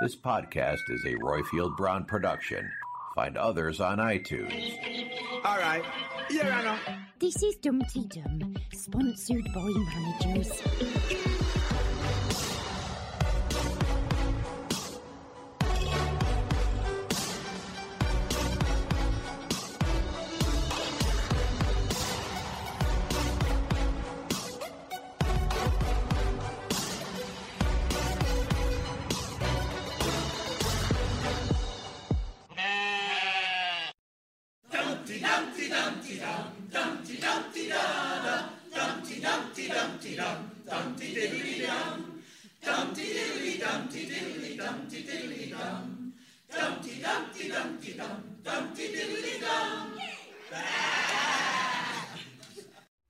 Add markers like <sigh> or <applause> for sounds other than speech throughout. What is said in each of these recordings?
This podcast is a Roifield Brown production. Find others on iTunes. All right. Yeah, I know. This is DumTeeDum, sponsored by managers.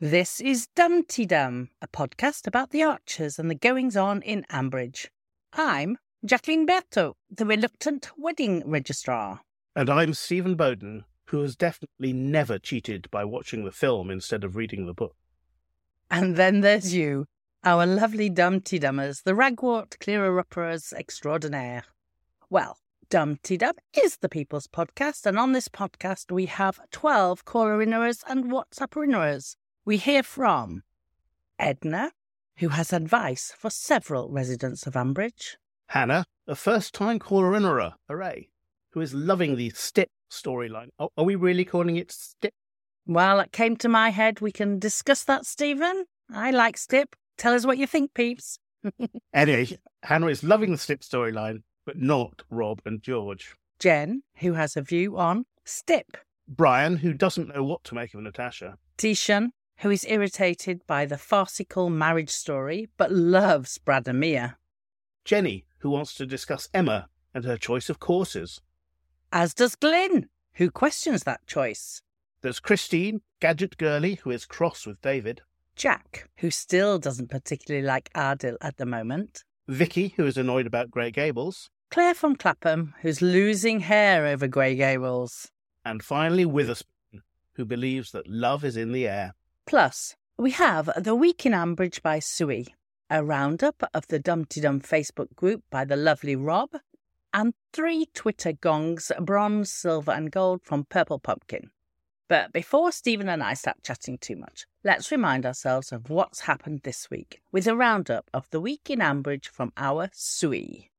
This is DumTeeDum, a podcast about the archers and the goings on in Ambridge. I'm Jacqueline Berto, the reluctant wedding registrar. And I'm Stephen Bowden, who has definitely never cheated by watching the film instead of reading the book. And then there's you, our lovely Dumpty Dummers, the ragwort clearer-uppers extraordinaire. Well, DumTeeDum is the People's Podcast, and on this podcast we have 12 caller-innerers and WhatsApp-innerers. We hear from Edna, who has advice for several residents of Ambridge. Hannah, a first time caller innerer, hooray, who is loving the storyline. Oh, are we really calling it Stip? Well, it came to my head. We can discuss that, Stephen. I like Stip. Tell us what you think, peeps. <laughs> Anyway, Hannah is loving the Stip storyline, but not Rob and George. Jen, who has a view on Stip. Brian, who doesn't know what to make of Natasha. Titian, who is irritated by the farcical marriage story but loves Brad and Mia. Jenny, who wants to discuss Emma and her choice of courses. As does Glynn, who questions that choice. There's Christine, GadgetGirlie, who is cross with David. Jack, who still doesn't particularly like Adil at the moment. Vicky, who is annoyed about Grey Gables. Claire from Clapham, who's losing hair over Grey Gables. And finally, Witherspoon, who believes that love is in the air. Plus, we have The Week in Ambridge by Suey, a roundup of the DumTeeDum Facebook group by the lovely Rob, and three Twitter gongs, bronze, silver, and gold from Purple Pumpkin. But before Stephen and I start chatting too much, let's remind ourselves of what's happened this week with a roundup of the week in Ambridge from our Suey.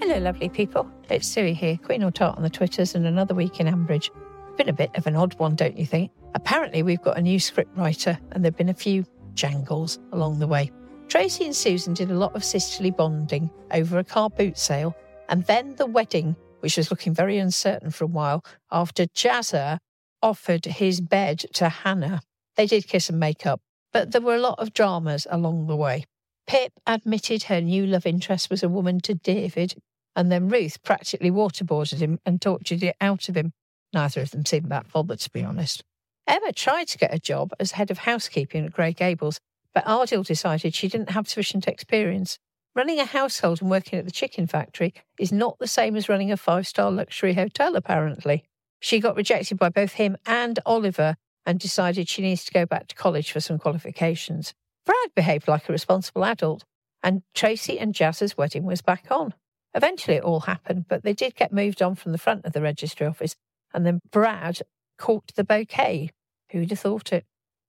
Hello, lovely people. It's Suey here, Queen or Tart on the Twitters, and another week in Ambridge. Been a bit of an odd one, don't you think? Apparently, we've got a new script writer, and there have been a few jangles along the way. Tracy and Susan did a lot of sisterly bonding over a car boot sale, and then the wedding, which was looking very uncertain for a while after Jazzer offered his bed to Hannah. They did kiss and make up, but there were a lot of dramas along the way. Pip admitted her new love interest was a woman to David, and then Ruth practically waterboarded him and tortured it out of him. Neither of them seemed that bothered, to be honest. Emma tried to get a job as head of housekeeping at Grey Gables, but Adil decided she didn't have sufficient experience. Running a household and working at the chicken factory is not the same as running a five star luxury hotel, apparently. She got rejected by both him and Oliver and decided she needs to go back to college for some qualifications. Brad behaved like a responsible adult, and Tracy and Jazz's wedding was back on. Eventually, it all happened, but they did get moved on from the front of the registry office, and then Brad caught the bouquet. Who'd have thought it?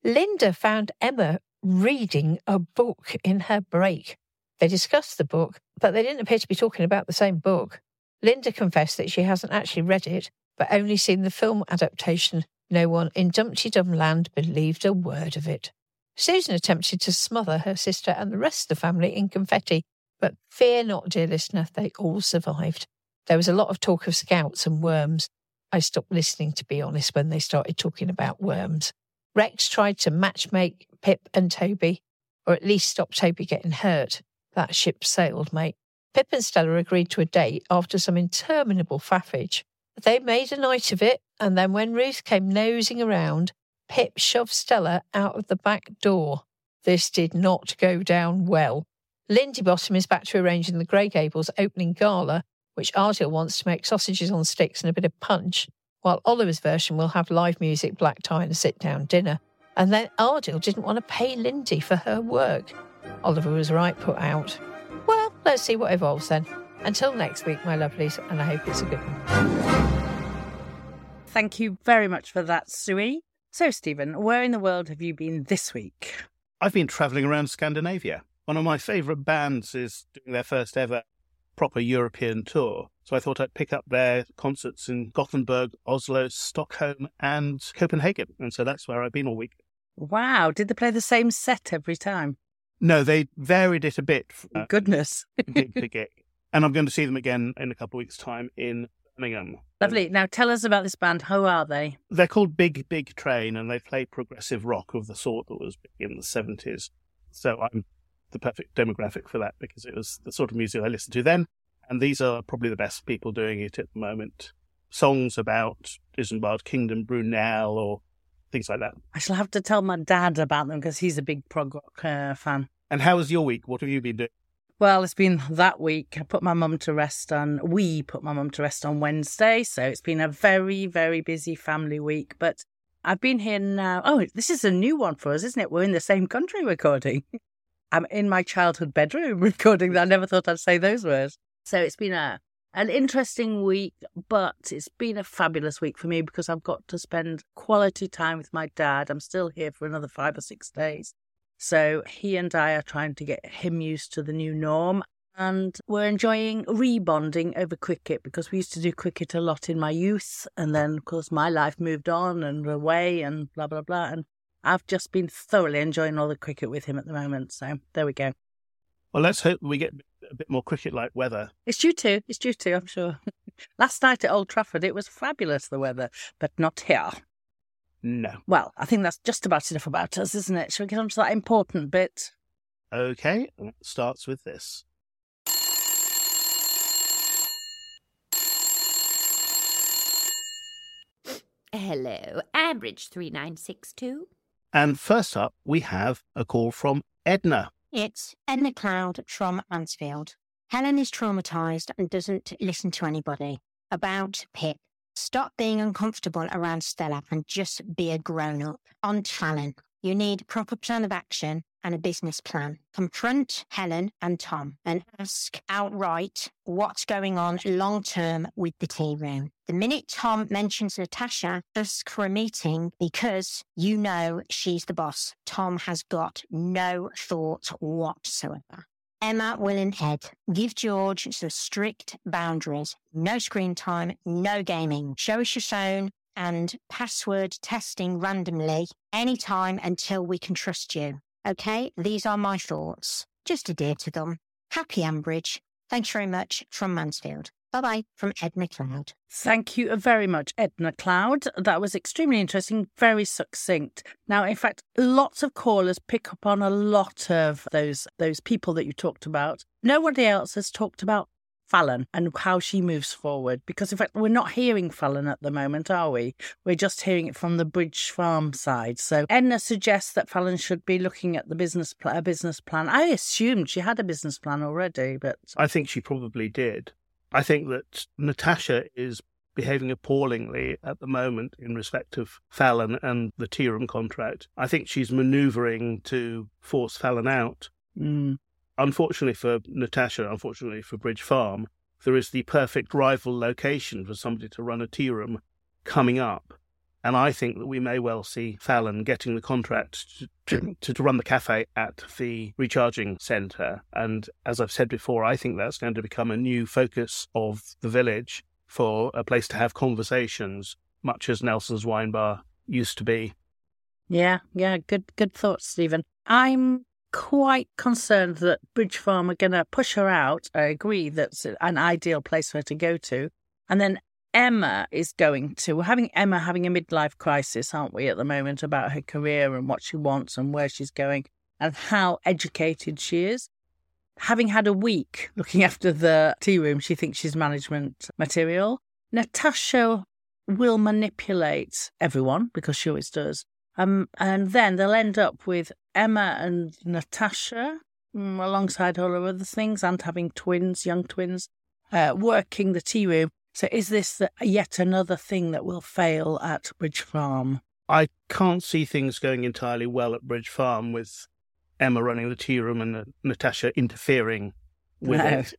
Lynda found Emma reading a book in her break. They discussed the book, but they didn't appear to be talking about the same book. Lynda confessed that she hasn't actually read it, but only seen the film adaptation, no one in DumTeeDum Land believed a word of it. Susan attempted to smother her sister and the rest of the family in confetti, but fear not, dear listener, they all survived. There was a lot of talk of scouts and worms. I stopped listening, to be honest, when they started talking about worms. Rex tried to matchmake Pip and Toby, or at least stop Toby getting hurt. That ship sailed, mate. Pip and Stella agreed to a date after some interminable faffage. They made a night of it, and then when Ruth came nosing around, Pip shoved Stella out of the back door. This did not go down well. Lindy Bottom is back to arranging the Grey Gables opening gala, which Adil wants to make sausages on sticks and a bit of punch, while Oliver's version will have live music, black tie, and a sit down dinner. And then Adil didn't want to pay Lindy for her work. Oliver was right put out. Well, let's see what evolves then. Until next week, my lovelies, and I hope it's a good one. Thank you very much for that, Suey. So, Stephen, where in the world have you been this week? I've been travelling around Scandinavia. One of my favourite bands is doing their first ever proper European tour. So I thought I'd pick up their concerts in Gothenburg, Oslo, Stockholm, and Copenhagen. And so that's where I've been all week. Wow. Did they play the same set every time? No, they varied it a bit. Uh, Goodness. gig to <laughs> gig. And I'm going to see them again in a couple of weeks' time in Birmingham. Lovely. Now tell us about this band. Who are they? They're called Big Big Train, and they play progressive rock of the sort that was in the 70s. So I'm the perfect demographic for that because it was the sort of music I listened to then. And these are probably the best people doing it at the moment. Songs about Isambard Kingdom, Brunel, or things like that. I shall have to tell my dad about them because he's a big prog rock uh, fan. And how was your week? What have you been doing? Well, it's been that week. I put my mum to rest on, we put my mum to rest on Wednesday. So it's been a very, very busy family week. But I've been here now. Oh, this is a new one for us, isn't it? We're in the same country recording. <laughs> I'm in my childhood bedroom <laughs> recording. That. I never thought I'd say those words. So it's been a an interesting week, but it's been a fabulous week for me because I've got to spend quality time with my dad. I'm still here for another five or six days. So he and I are trying to get him used to the new norm. And we're enjoying rebonding over cricket because we used to do cricket a lot in my youth. And then, of course, my life moved on and away and blah, blah, blah. And I've just been thoroughly enjoying all the cricket with him at the moment. So there we go. Well, let's hope we get a bit more cricket like weather. It's due to. It's due to, I'm sure. <laughs> Last night at Old Trafford, it was fabulous, the weather, but not here. No. Well, I think that's just about enough about us, isn't it? Shall we get on to that important bit? Okay, it starts with this. Hello, Ambridge 3962. And first up, we have a call from Edna. It's Edna Cloud from Mansfield. Helen is traumatized and doesn't listen to anybody. About Pip. Stop being uncomfortable around Stella and just be a grown up. On Fallon, you need proper plan of action and a business plan. Confront Helen and Tom and ask outright what's going on long term with the tea room. The minute Tom mentions Natasha, ask for a meeting because you know she's the boss. Tom has got no thought whatsoever. Emma, Will, and Ed, give George some strict boundaries. No screen time, no gaming. Show us your phone and password testing randomly anytime until we can trust you. Okay, these are my thoughts. Just adhere to them. Happy Ambridge. Thanks very much from Mansfield. Bye bye from Edna Cloud. Thank you very much, Edna Cloud. That was extremely interesting, very succinct. Now, in fact, lots of callers pick up on a lot of those those people that you talked about. Nobody else has talked about Fallon and how she moves forward because, in fact, we're not hearing Fallon at the moment, are we? We're just hearing it from the Bridge Farm side. So Edna suggests that Fallon should be looking at the business pl- a business plan. I assumed she had a business plan already, but I think she probably did. I think that Natasha is behaving appallingly at the moment in respect of Fallon and the tea contract. I think she's manoeuvring to force Fallon out. mm, Unfortunately for Natasha, unfortunately for Bridge Farm, there is the perfect rival location for somebody to run a tea room coming up. And I think that we may well see Fallon getting the contract to, to, to run the cafe at the recharging centre. And as I've said before, I think that's going to become a new focus of the village. for a place to have conversations, much as Nelson's Wine Bar used to be. Yeah, yeah, good good thoughts, Stephen. I'm quite concerned that Bridge Farm are going to push her out. I agree that's an ideal place for her to go to. And then Emma is going to. We're having Emma having a midlife crisis, aren't we, at the moment, about her career and what she wants and where she's going and how educated she is. Having had a week looking <laughs> after the tea room, she thinks she's management material. Natasha will manipulate everyone because she always does. Um, and then they'll end up with Emma and Natasha mm, alongside all of other things and having twins, young twins, uh, working the tea room. So is this the, yet another thing that will fail at Bridge Farm? I can't see things going entirely well at Bridge Farm with Emma running the tea room and uh, Natasha interfering with No. it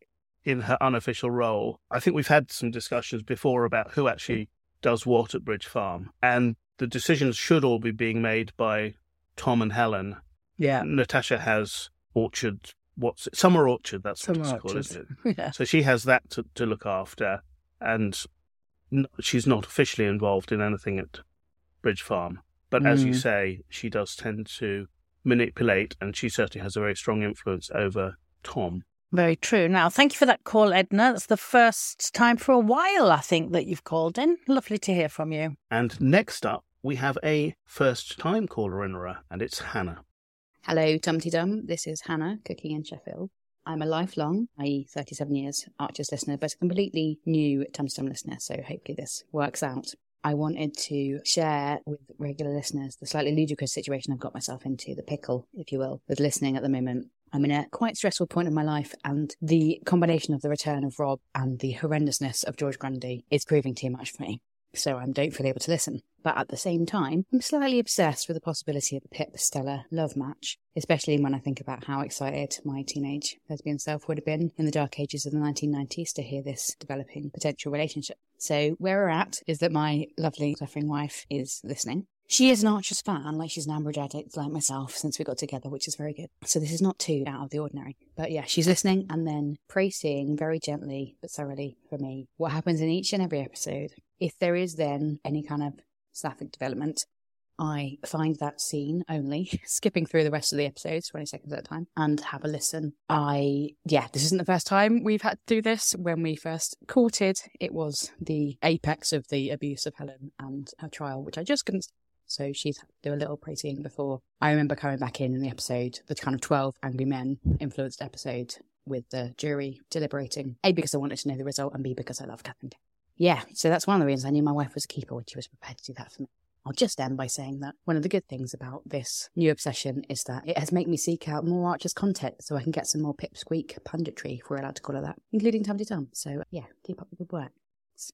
in her unofficial role. I think we've had some discussions before about who actually does what at Bridge Farm, and the decisions should all be being made by Tom and Helen. Yeah. Natasha has Orchard, what's it? Summer Orchard, that's what it's called, Orchard. isn't it? <laughs> Yeah. So she has that to, to look after, and n- she's not officially involved in anything at Bridge Farm. But as you Mm. say, she does tend to manipulate, and she certainly has a very strong influence over Tom. Very true. Now, thank you for that call, Edna. That's the first time for a while, I think, that you've called in. Lovely to hear from you. And next up, we have a first time caller in her, and it's Hannah. Hello, Tumty Dum. This is Hannah, cooking in Sheffield. I'm a lifelong, i.e., 37 years, Archers listener, but a completely new Tumty Dum listener, so hopefully this works out. I wanted to share with regular listeners the slightly ludicrous situation I've got myself into, the pickle, if you will, with listening at the moment. I'm in a quite stressful point in my life, and the combination of the return of Rob and the horrendousness of George Grundy is proving too much for me. So I don't feel able to listen. But at the same time, I'm slightly obsessed with the possibility of a Pip Stella love match, especially when I think about how excited my teenage lesbian self would have been in the dark ages of the 1990s to hear this developing potential relationship. So where we're at is that my lovely suffering wife is listening. She is an Archers fan, like she's an Ambridge addict like myself since we got together, which is very good. So this is not too out of the ordinary. But yeah, she's listening and then praising very gently but thoroughly for me what happens in each and every episode. If there is then any kind of sapphic development, I find that scene only, <laughs> skipping through the rest of the episodes, 20 seconds at a time, and have a listen. I, yeah, this isn't the first time we've had to do this. When we first courted, it was the apex of the abuse of Helen and her trial, which I just couldn't. So she's had to do a little praising before. I remember coming back in in the episode, the kind of 12 Angry Men influenced episode with the jury deliberating. A, because I wanted to know the result, and B, because I love Catherine. Yeah, so that's one of the reasons I knew my wife was a keeper when she was prepared to do that for me. I'll just end by saying that one of the good things about this new obsession is that it has made me seek out more Archer's content so I can get some more pipsqueak punditry, if we're allowed to call it that, including Tumty Tum. So, yeah, keep up the good work.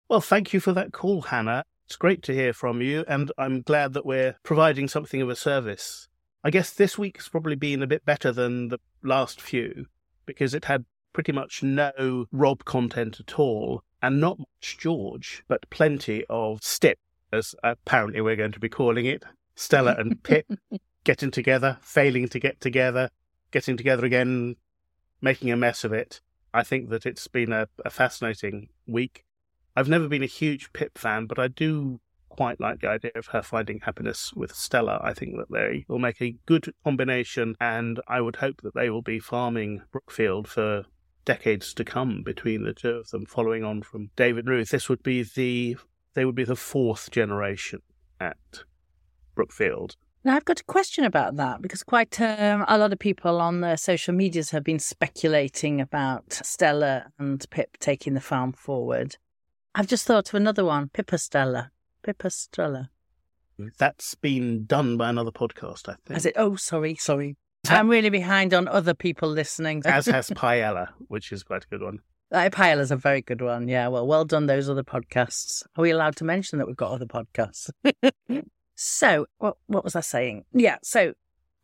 Well, thank you for that call, Hannah. It's great to hear from you, and I'm glad that we're providing something of a service. I guess this week's probably been a bit better than the last few because it had pretty much no Rob content at all, and not much George, but plenty of Stip, as apparently we're going to be calling it. Stella and <laughs> Pip getting together, failing to get together, getting together again, making a mess of it. I think that it's been a, a fascinating week. I've never been a huge Pip fan, but I do quite like the idea of her finding happiness with Stella. I think that they will make a good combination, and I would hope that they will be farming Brookfield for decades to come between the two of them, following on from David Ruth. This would be the they would be the fourth generation at Brookfield. Now, I've got a question about that because quite um, a lot of people on the social medias have been speculating about Stella and Pip taking the farm forward. I've just thought of another one, Pippa Stella. Pippa Stella. That's been done by another podcast, I think. As it? Oh, sorry, sorry. I'm really behind on other people listening. As has <laughs> Paella, which is quite a good one. Uh, Paella's a very good one. Yeah, well, well done, those other podcasts. Are we allowed to mention that we've got other podcasts? <laughs> so, what, what was I saying? Yeah, so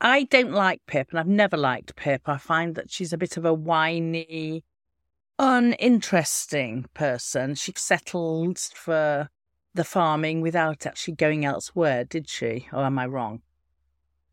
I don't like Pip, and I've never liked Pip. I find that she's a bit of a whiny, uninteresting person. She settled for the farming without actually going elsewhere, did she? Or am I wrong?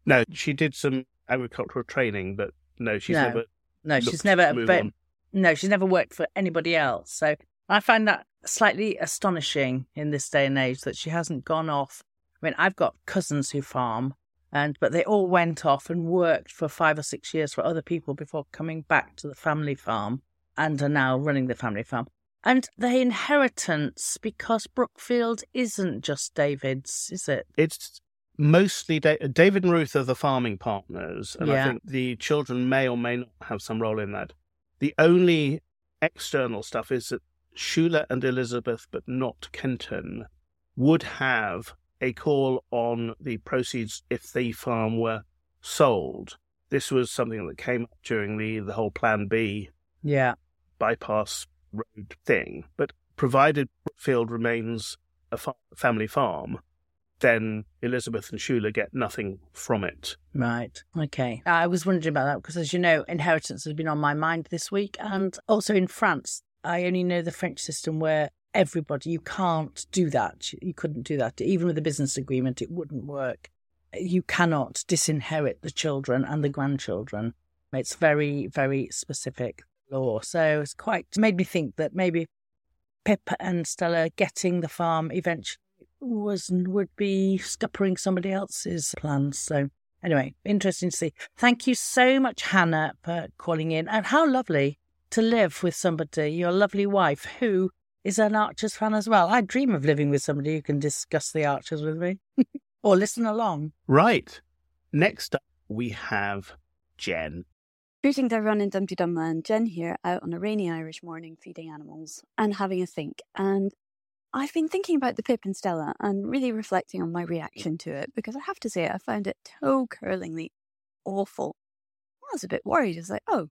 No, she did some agricultural training, but no, she's No. never. No, she's never. But on. no, she's never worked for anybody else. So I find that slightly astonishing in this day and age that she hasn't gone off. I mean, I've got cousins who farm, and but they all went off and worked for five or six years for other people before coming back to the family farm and are now running the family farm. And the inheritance, because Brookfield isn't just David's, is it? It's mostly da- David and Ruth are the farming partners, and Yeah. I think the children may or may not have some role in that. The only external stuff is that Shula and Elizabeth, but not Kenton, would have a call on the proceeds if the farm were sold. This was something that came up during the, the whole Plan B Yeah. bypass road thing. But provided Brookfield remains a fa- family farm, then Elizabeth and Shula get nothing from it. Right. Okay. I was wondering about that because, as you know, inheritance has been on my mind this week. And also in France, I only know the French system where everybody, you can't do that. You couldn't do that. Even with a business agreement, it wouldn't work. You cannot disinherit the children and the grandchildren. It's very, very specific law. So it's quite made me think that maybe Pip and Stella getting the farm eventually was would be scuppering somebody else's plans. So anyway, interesting to see. Thank you so much, Hannah, for calling in. And how lovely to live with somebody, your lovely wife, who is an Archers fan as well. I dream of living with somebody who can discuss the Archers with me <laughs> or listen along. Right. Next up, we have Jen. Greetings everyone in Dumpty Dumland. Jen here, out on a rainy Irish morning feeding animals and having a think. And I've been thinking about the Pip and Stella and really reflecting on my reaction to it because I have to say I found it toe curlingly awful. I was a bit worried. I was like, oh,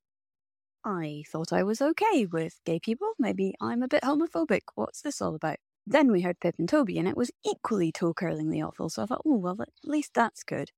I thought I was okay with gay people. Maybe I'm a bit homophobic. What's this all about? Then we heard Pip and Toby and it was equally toe curlingly awful. So I thought, oh, well, at least that's good.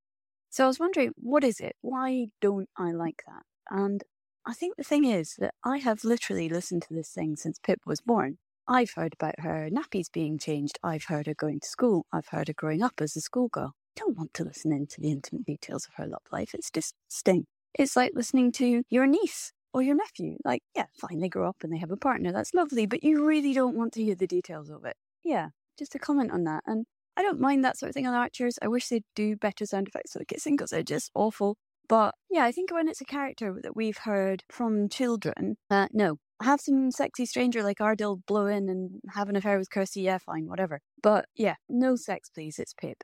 So I was wondering, what is it? Why don't I like that? And I think the thing is that I have literally listened to this thing since Pip was born. I've heard about her nappies being changed. I've heard her going to school. I've heard her growing up as a schoolgirl. I don't want to listen into the intimate details of her love life. It's disgusting. It's like listening to your niece or your nephew. Like, yeah, fine, they grow up and they have a partner. That's lovely, but you really don't want to hear the details of it. Yeah, just a comment on that. And I don't mind that sort of thing on Archers. I wish they'd do better sound effects for the kissing because they're just awful. But yeah, I think when it's a character that we've heard from children, uh, no. Have some sexy stranger like Ardell blow in and have an affair with Kirsty, yeah, fine, whatever. But yeah, no sex, please. It's Pip.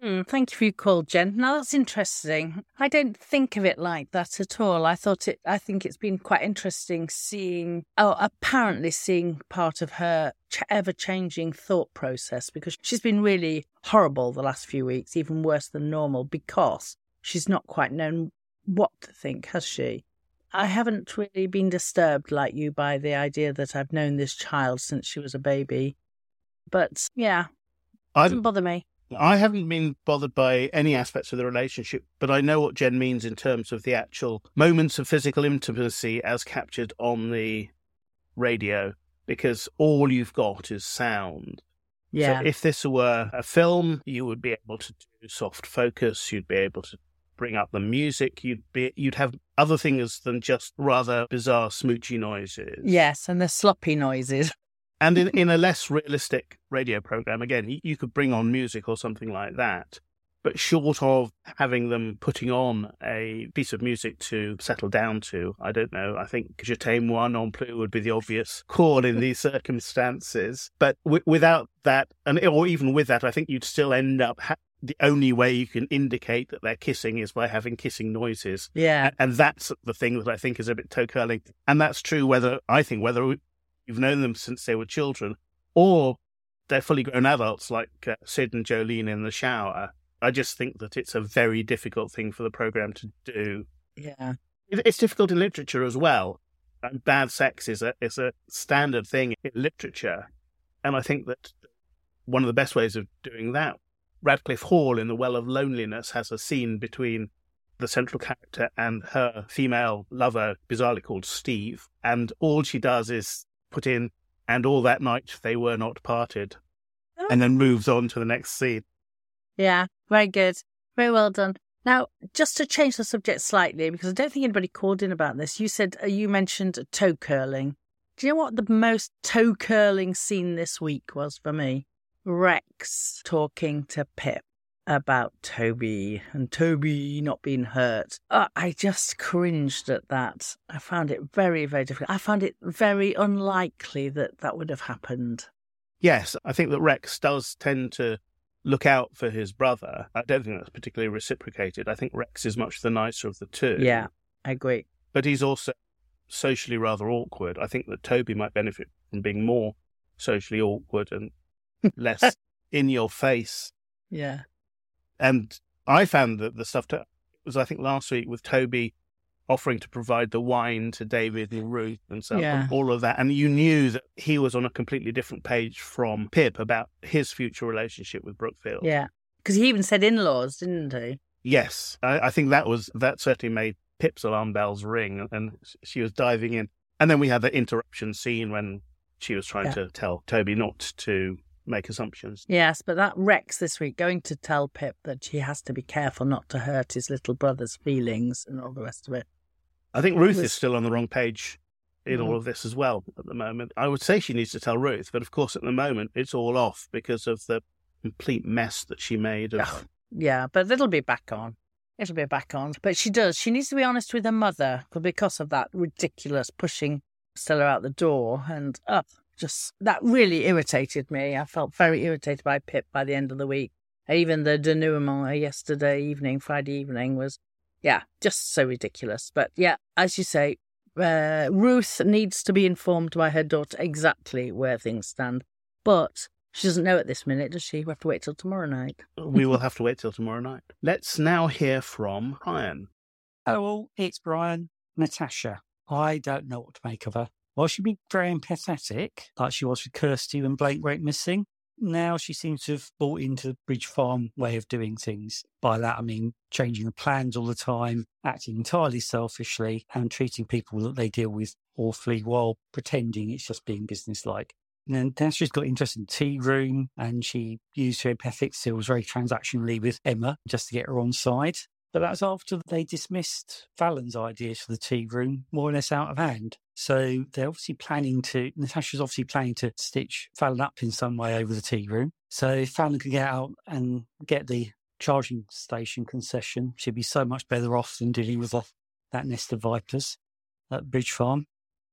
Hmm, thank you for your call, Jen. Now that's interesting. I don't think of it like that at all. I thought it. I think it's been quite interesting seeing, oh, apparently seeing part of her ch- ever-changing thought process because she's been really horrible the last few weeks, even worse than normal because she's not quite known what to think, has she? I haven't really been disturbed like you by the idea that I've known this child since she was a baby, but yeah, I doesn't bother me. I haven't been bothered by any aspects of the relationship, but I know what Jen means in terms of the actual moments of physical intimacy as captured on the radio, because all you've got is sound. Yeah. So if this were a film, you would be able to do soft focus. You'd be able to bring up the music. You'd be you'd have other things than just rather bizarre smoochy noises. Yes, and the sloppy noises. <laughs> And in, in a less realistic radio program, again, you, you could bring on music or something like that. But short of having them putting on a piece of music to settle down to, I don't know. I think Je t'aime moi non plus would be the obvious <laughs> call in these circumstances. But w- without that, and or even with that, I think you'd still end up. Ha- the only way you can indicate that they're kissing is by having kissing noises. Yeah. And that's the thing that I think is a bit toe curling. And that's true whether, I think, whether you've known them since they were children or they're fully grown adults like uh, Sid and Jolene in the shower. I just think that it's a very difficult thing for the program to do. Yeah. It- It's difficult in literature as well. And bad sex is a is a standard thing in literature, and I think that one of the best ways of doing that, Radclyffe Hall in The Well of Loneliness has a scene between the central character and her female lover, bizarrely called Steve, and all she does is put in, and all that night they were not parted, and then moves on to the next scene. Yeah, very good. Very well done. Now, just to change the subject slightly, because I don't think anybody called in about this, you said uh, you mentioned toe curling. Do you know what the most toe curling scene this week was for me? Rex talking to Pip about Toby and Toby not being hurt. Uh, I just cringed at that. I found it very, very difficult. I found it very unlikely that that would have happened. Yes, I think that Rex does tend to look out for his brother. I don't think that's particularly reciprocated. I think Rex is much the nicer of the two. Yeah, I agree. But he's also socially rather awkward. I think that Toby might benefit from being more socially awkward and less <laughs> in your face. Yeah. And I found that the stuff to, was, I think, last week with Toby offering to provide the wine to David and Ruth and so Yeah. all of that. And you knew that he was on a completely different page from Pip about his future relationship with Brookfield. Yeah. Because he even said in laws, didn't he? Yes, I, I think that was that certainly made Pip's alarm bells ring, and she was diving in. And then we had the interruption scene when she was trying Yeah. to tell Toby not to make assumptions. Yes, but that Rex this week going to tell Pip that she has to be careful not to hurt his little brother's feelings and all the rest of it. I think Ruth was- is still on the wrong page in all Mhm. of this as well at the moment. I would say she needs to tell Ruth, but of course at the moment it's all off because of the complete mess that she made of Yeah, but it'll be back on. It'll be back on. But she does. She needs to be honest with her mother because of that ridiculous pushing Stella out the door. And up, just that really irritated me. I felt very irritated by Pip by the end of the week. Even the denouement yesterday evening, Friday evening, was, yeah, just so ridiculous. But yeah, as you say, uh, Ruth needs to be informed by her daughter exactly where things stand. But she doesn't know at this minute, does she? We have to wait till tomorrow night. <laughs> we will have to wait till tomorrow night. Let's now hear from Ryan. Hello, all. It's Brian. Natasha. I don't know what to make of her. While she'd been very empathetic, like she was with Kirsty when Blake went missing, now she seems to have bought into the Bridge Farm way of doing things. By that, I mean changing the plans all the time, acting entirely selfishly, and treating people that they deal with awfully while pretending it's just being businesslike. And then Natasha's got interest in tea room, and she used her empathic skills very transactionally with Emma just to get her on side. But that was after they dismissed Fallon's ideas for the tea room, more or less out of hand. So they're obviously planning to, Natasha's obviously planning to stitch Fallon up in some way over the tea room. So if Fallon could get out and get the charging station concession, she'd be so much better off than dealing with that nest of vipers at Bridge Farm.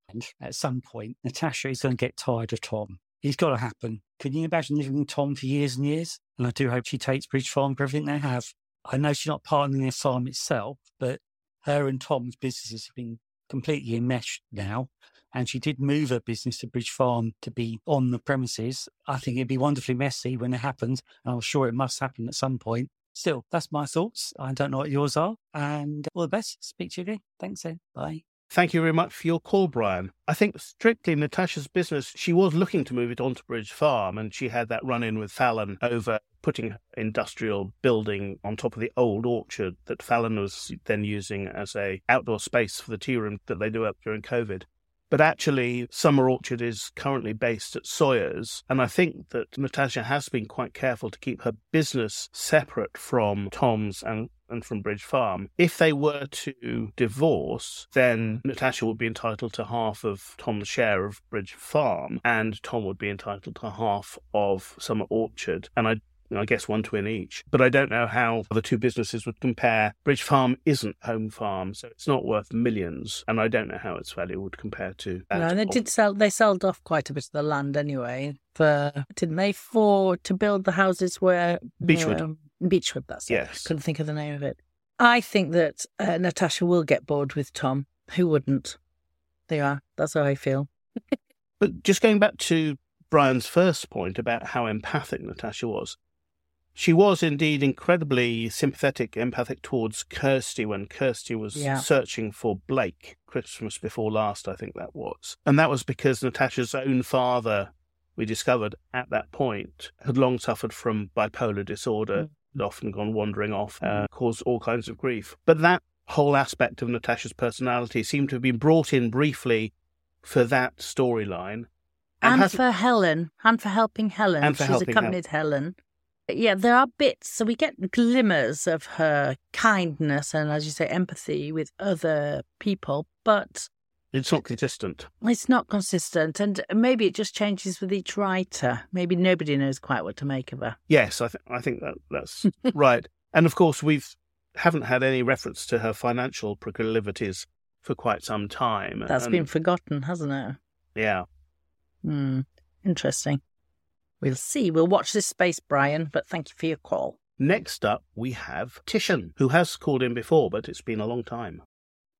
And at some point, Natasha is going to get tired of Tom. It's got to happen. Can you imagine living with Tom for years and years? And I do hope she takes Bridge Farm for everything they have. I know she's not partnering the farm itself, but her and Tom's businesses have been completely enmeshed now. And she did move her business to Bridge Farm to be on the premises. I think it'd be wonderfully messy when it happens. And I'm sure it must happen at some point. Still, that's my thoughts. I don't know what yours are. And all the best. Speak to you again. Thanks, then. Bye. Thank you very much for your call, Brian. I think strictly Natasha's business, she was looking to move it onto Bridge Farm, and she had that run in with Fallon over putting industrial building on top of the old orchard that Fallon was then using as a outdoor space for the tea room that they do up during COVID. But actually, Summer Orchard is currently based at Sawyer's, and I think that Natasha has been quite careful to keep her business separate from Tom's and and from Bridge Farm. If they were to divorce, then Natasha would be entitled to half of Tom's share of Bridge Farm, and Tom would be entitled to half of Summer Orchard. And I I guess one twin each. But I don't know how the two businesses would compare. Bridge Farm isn't Home Farm, so it's not worth millions, and I don't know how its value would compare to that. No, they did sell. They sold off quite a bit of the land anyway. For didn't they? For to build the houses where Beechwood. um, Beechwood. That's it. Yes. Couldn't think of the name of it. I think that uh, Natasha will get bored with Tom. Who wouldn't? They are. That's how I feel. <laughs> But just going back to Brian's first point about how empathic Natasha was, she was indeed incredibly sympathetic, empathic towards Kirsty when Kirsty was Yeah. searching for Blake Christmas before last, I think that was. And that was because Natasha's own father, we discovered at that point, had long suffered from bipolar disorder, had often gone wandering off, uh, caused all kinds of grief. But that whole aspect of Natasha's personality seemed to have been brought in briefly for that storyline. And, hasn't- for Helen, and for helping Helen, And for she's helping accompanied Helen. Yeah, there are bits. So we get glimmers of her kindness and, as you say, empathy with other people. But It's not consistent. It's not consistent, and maybe it just changes with each writer. Maybe nobody knows quite what to make of her. Yes, I, th- I think that that's <laughs> right. And of course, we've haven't had any reference to her financial proclivities for quite some time. That's and, been forgotten, hasn't it? Yeah. Hmm. Interesting. We'll see. We'll watch this space, Brian, but thank you for your call. Next up, we have Titian, who has called in before, but it's been a long time.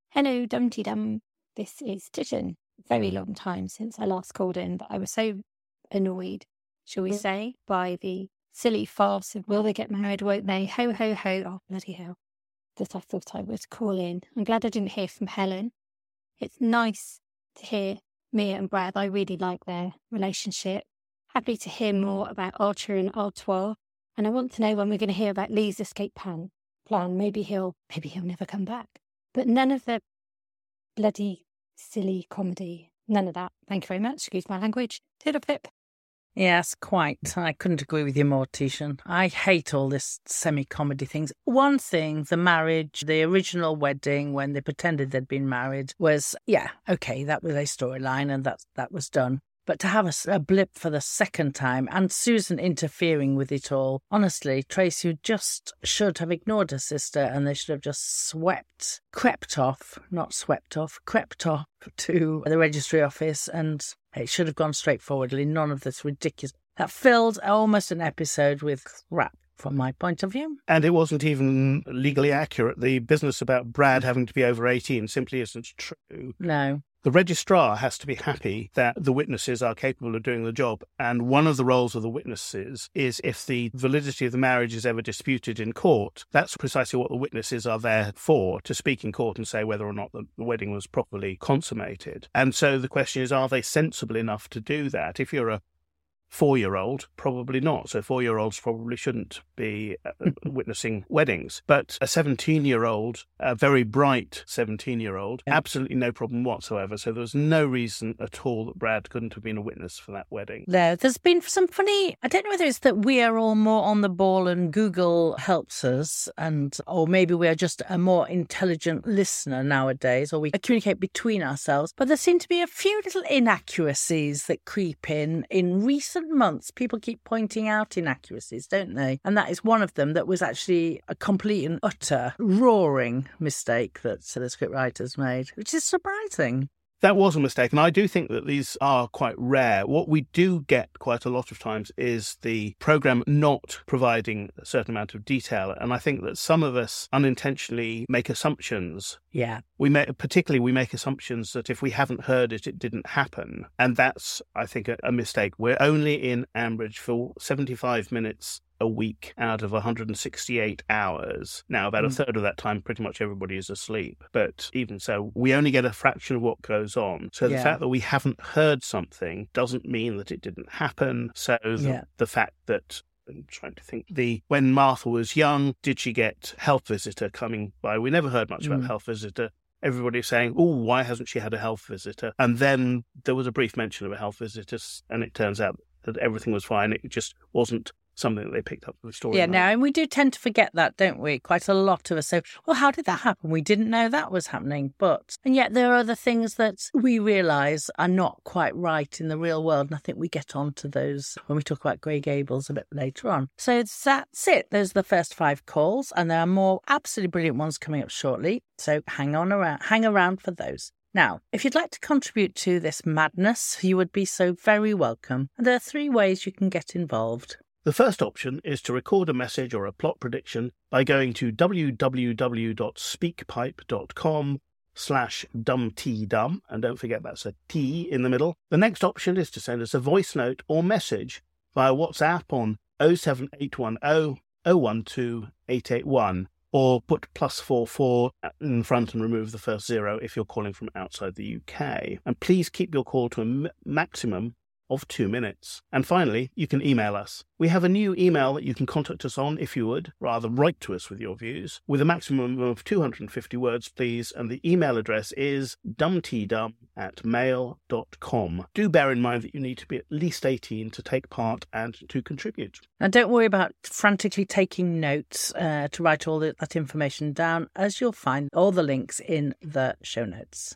Hello, DumTeeDum. This is Titian. Very hmm. long time since I last called in, but I was so annoyed, shall we hmm. say, by the silly farce of will they get married, won't they? Ho, ho, ho. Oh, bloody hell. That I thought I would call in. I'm glad I didn't hear from Helen. It's nice to hear Mia and Brad. I really like their relationship. Happy to hear more about Archer and Artois. And I want to know when we're going to hear about Lee's escape plan. Plan. Maybe he'll, maybe he'll never come back. But none of the bloody silly comedy. None of that. Thank you very much. Excuse my language. Tiddle pip. Yes, quite. I couldn't agree with you more, Titian. I hate all this semi comedy things. One thing, the marriage, the original wedding when they pretended they'd been married was, yeah, okay, that was a storyline and that, that was done. But to have a, a, blip for the second time and Susan interfering with it all, honestly, Tracy just should have ignored her sister and they should have just swept, crept off, not swept off, crept off to the registry office and it should have gone straightforwardly. None of this ridiculous. That filled almost an episode with crap from my point of view. And it wasn't even legally accurate. The business about Brad having to be over 18 simply isn't true. No. The registrar has to be happy that the witnesses are capable of doing the job. And one of the roles of the witnesses is if the validity of the marriage is ever disputed in court, that's precisely what the witnesses are there for, to speak in court and say whether or not the, wedding was properly consummated. And so the question is, are they sensible enough to do that? If you're a four year old, probably not. So four year olds probably shouldn't be uh, <laughs> witnessing weddings. But a 17 year old, a very bright 17 year old, absolutely no problem whatsoever. So there was no reason at all that Brad couldn't have been a witness for that wedding. No, there's been some funny, I don't know whether it's that we are all more on the ball and Google helps us, and or maybe we are just a more intelligent listener nowadays, or we communicate between ourselves. But there seem to be a few little inaccuracies that creep in in recent recent months, people keep pointing out inaccuracies, don't they? And that is one of them that was actually a complete and utter roaring mistake that the scriptwriters made, which is surprising. That was a mistake, and I do think that these are quite rare. What we do get quite a lot of times is the program not providing a certain amount of detail, and I think that some of us unintentionally make assumptions. Yeah, we make particularly we make assumptions that if we haven't heard it, it didn't happen, and that's I think a, a mistake. We're only in Ambridge for seventy-five minutes a week out of 168 hours. Now, about mm. a third of that time, pretty much everybody is asleep. But even so, we only get a fraction of what goes on. So yeah. the fact that we haven't heard something doesn't mean that it didn't happen. So the, yeah. the fact that I'm trying to think. The when Martha was young, did she get health visitor coming by? We never heard much mm. about health visitor. Everybody saying, "Oh, why hasn't she had a health visitor?" And then there was a brief mention of a health visitor, and it turns out that everything was fine. It just wasn't something that they picked up from the story. Yeah, now, and we do tend to forget that, don't we? Quite a lot of us say, well, how did that happen? We didn't know that was happening. But, and yet there are other things that we realise are not quite right in the real world. And I think we get on to those when we talk about Grey Gables a bit later on. So that's it. Those are the first five calls, and there are more absolutely brilliant ones coming up shortly. So hang on around, hang around for those. Now, if you'd like to contribute to this madness, you would be so very welcome. And there are three ways you can get involved. The first option is to record a message or a plot prediction by going to www.speakpipe.com slash dumteedum, and don't forget that's a T in the middle. The next option is to send us a voice note or message via WhatsApp on 07810 012 881 or put plus four four in front and remove the first zero if you're calling from outside the UK. And please keep your call to a m- maximum of two minutes. And finally, you can email us. We have a new email that you can contact us on if you would, rather write to us with your views, with a maximum of 250 words, please, and the email address is dumteedum at mail.com. Do bear in mind that you need to be at least 18 to take part and to contribute. And don't worry about frantically taking notes uh, to write all that information down, as you'll find all the links in the show notes.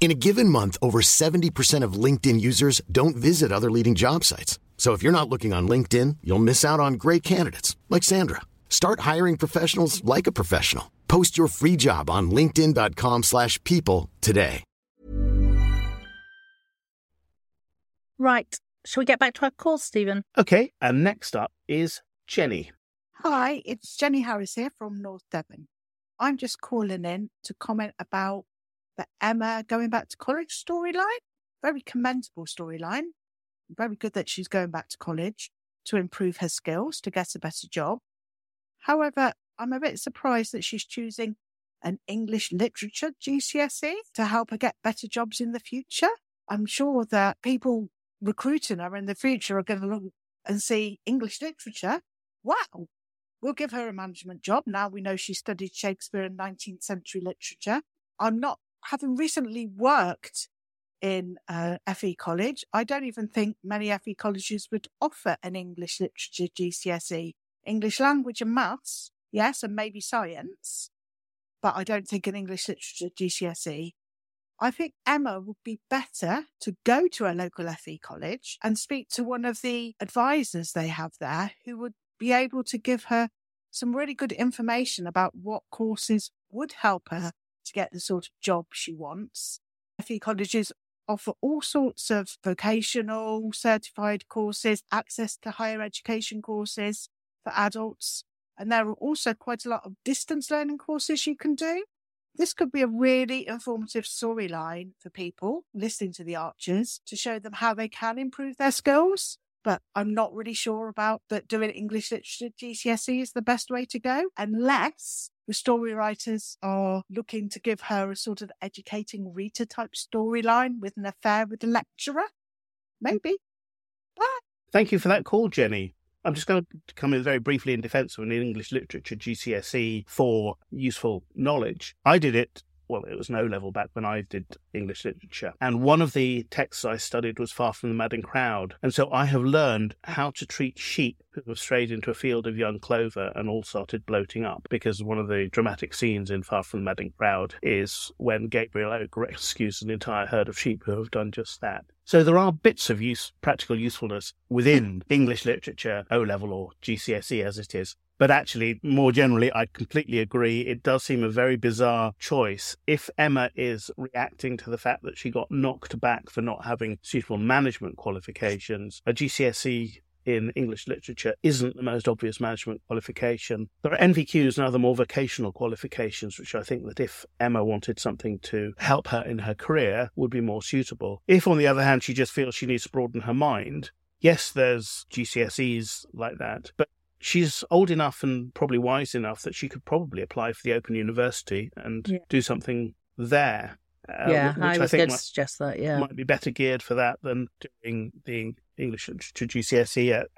In a given month, over 70% of LinkedIn users don't visit other leading job sites. So if you're not looking on LinkedIn, you'll miss out on great candidates like Sandra. Start hiring professionals like a professional. Post your free job on linkedin.com/people slash people today. Right. Shall we get back to our call, Stephen? Okay, and next up is Jenny. Hi, it's Jenny Harris here from North Devon. I'm just calling in to comment about the Emma going back to college storyline. Very commendable storyline. Very good that she's going back to college to improve her skills to get a better job. However, I'm a bit surprised that she's choosing an English literature GCSE to help her get better jobs in the future. I'm sure that people recruiting her in the future are going to look and see English literature. Wow, we'll give her a management job. Now we know she studied Shakespeare and 19th century literature. I'm not, having recently worked in uh, FE college, I don't even think many FE colleges would offer an English literature GCSE. English language and maths, yes, and maybe science, but I don't think an English literature GCSE. I think Emma would be better to go to a local FE college and speak to one of the advisors they have there who would be able to give her some really good information about what courses would help her to get the sort of job she wants. FE colleges offer all sorts of vocational certified courses, access to higher education courses for adults. And there are also quite a lot of distance learning courses you can do. This could be a really informative storyline for people listening to the Archers to show them how they can improve their skills. But I'm not really sure about that doing English literature GCSE is the best way to go, unless the story writers are looking to give her a sort of educating Rita type storyline with an affair with the lecturer. Mm. Maybe. Thank you for that call, Jenny. I'm just going to come in very briefly in defense of an English literature GCSE for useful knowledge. I did it, well, it was no level back when I did English literature. And one of the texts I studied was Far from the Madding Crowd. And so I have learned how to treat sheep who have strayed into a field of young clover and all started bloating up. Because one of the dramatic scenes in Far from the Madding Crowd is when Gabriel Oak rescues an entire herd of sheep who have done just that. So there are bits of use, practical usefulness within English literature, O level or GCSE as it is. But actually, more generally, I completely agree. It does seem a very bizarre choice. If Emma is reacting to the fact that she got knocked back for not having suitable management qualifications, a GCSE in English literature isn't the most obvious management qualification. There are NVQs and other more vocational qualifications, which I think that if Emma wanted something to help her in her career, would be more suitable. If, on the other hand, she just feels she needs to broaden her mind, yes, there's GCSEs like that, but she's old enough and probably wise enough that she could probably apply for the Open University and Yeah. do something there. uh, yeah, which I was think going to might- suggest that. Yeah. might be better geared for that than doing the English to GCSE at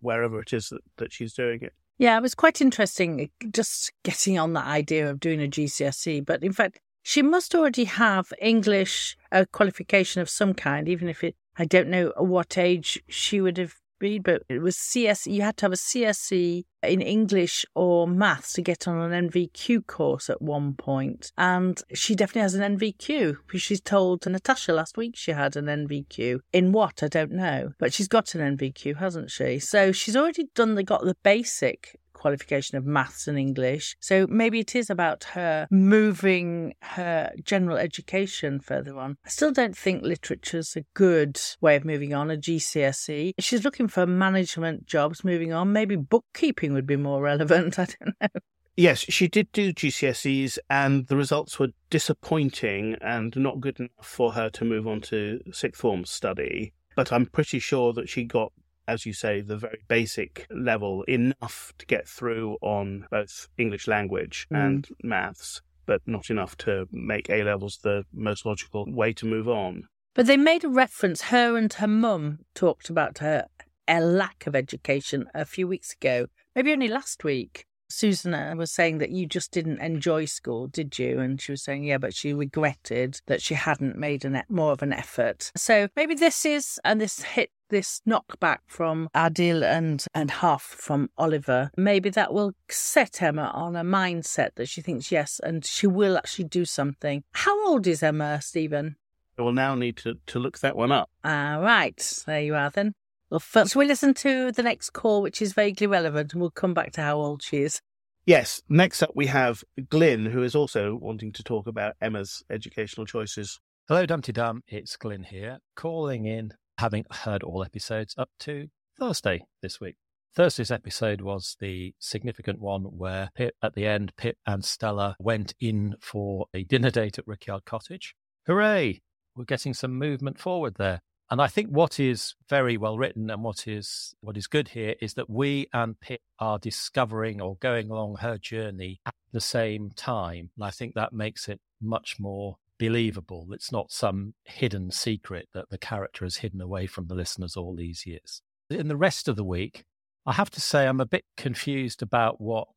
wherever it is that, that she's doing it. Yeah, it was quite interesting just getting on that idea of doing a GCSE. But in fact, she must already have English a qualification of some kind, even if it, I don't know at what age she would have been, but it was CS. You had to have a CSE in English or maths to get on an NVQ course at one point. And she definitely has an NVQ because she's told Natasha last week she had an NVQ. In what? I don't know. But she's got an NVQ, hasn't she? So she's already done the, got the basic qualification of maths and English. So maybe it is about her moving her general education further on. I still don't think literature's a good way of moving on, a GCSE. She's looking for management jobs moving on. Maybe bookkeeping would be more relevant. <laughs> I don't know. Yes, she did do GCSEs, and the results were disappointing and not good enough for her to move on to sixth form study. But I'm pretty sure that she got, as you say, the very basic level enough to get through on both English language Mm. and maths, but not enough to make A levels the most logical way to move on. But they made a reference, her and her mum talked about her a lack of education a few weeks ago, maybe only last week. Susanna was saying that you just didn't enjoy school, did you? And she was saying, yeah, but she regretted that she hadn't made an, e- more of an effort. So maybe this is, and this hit, this knockback from Adil and, and Huff from Oliver, maybe that will set Emma on a mindset that she thinks, yes, and she will actually do something. How old is Emma, Stephen? I will now need to, to look that one up. All right, there you are then. Well, first we listen to the next call, which is vaguely relevant, and we'll come back to how old she is. Yes, next up we have Glynn, who is also wanting to talk about Emma's educational choices. Hello, DumTeeDum. It's Glynn here, calling in, having heard all episodes up to Thursday this week. Thursday's episode was the significant one where Pip, at the end, Pip and Stella went in for a dinner date at Rickyard Cottage. Hooray! We're getting some movement forward there. And I think what is very well written and what is what is good here is that we and Pip are discovering or going along her journey at the same time. And I think that makes it much more believable. It's not some hidden secret that the character has hidden away from the listeners all these years. In the rest of the week, I have to say I'm a bit confused about what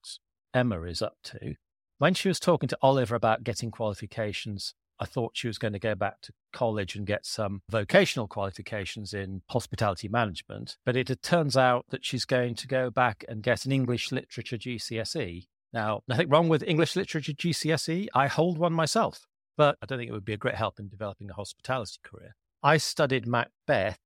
Emma is up to. When she was talking to Oliver about getting qualifications, I thought she was going to go back to college and get some vocational qualifications in hospitality management. But it, turns out that she's going to go back and get an English literature GCSE. Now, nothing wrong with English literature GCSE. I hold one myself, but I don't think it would be a great help in developing a hospitality career. I studied Macbeth,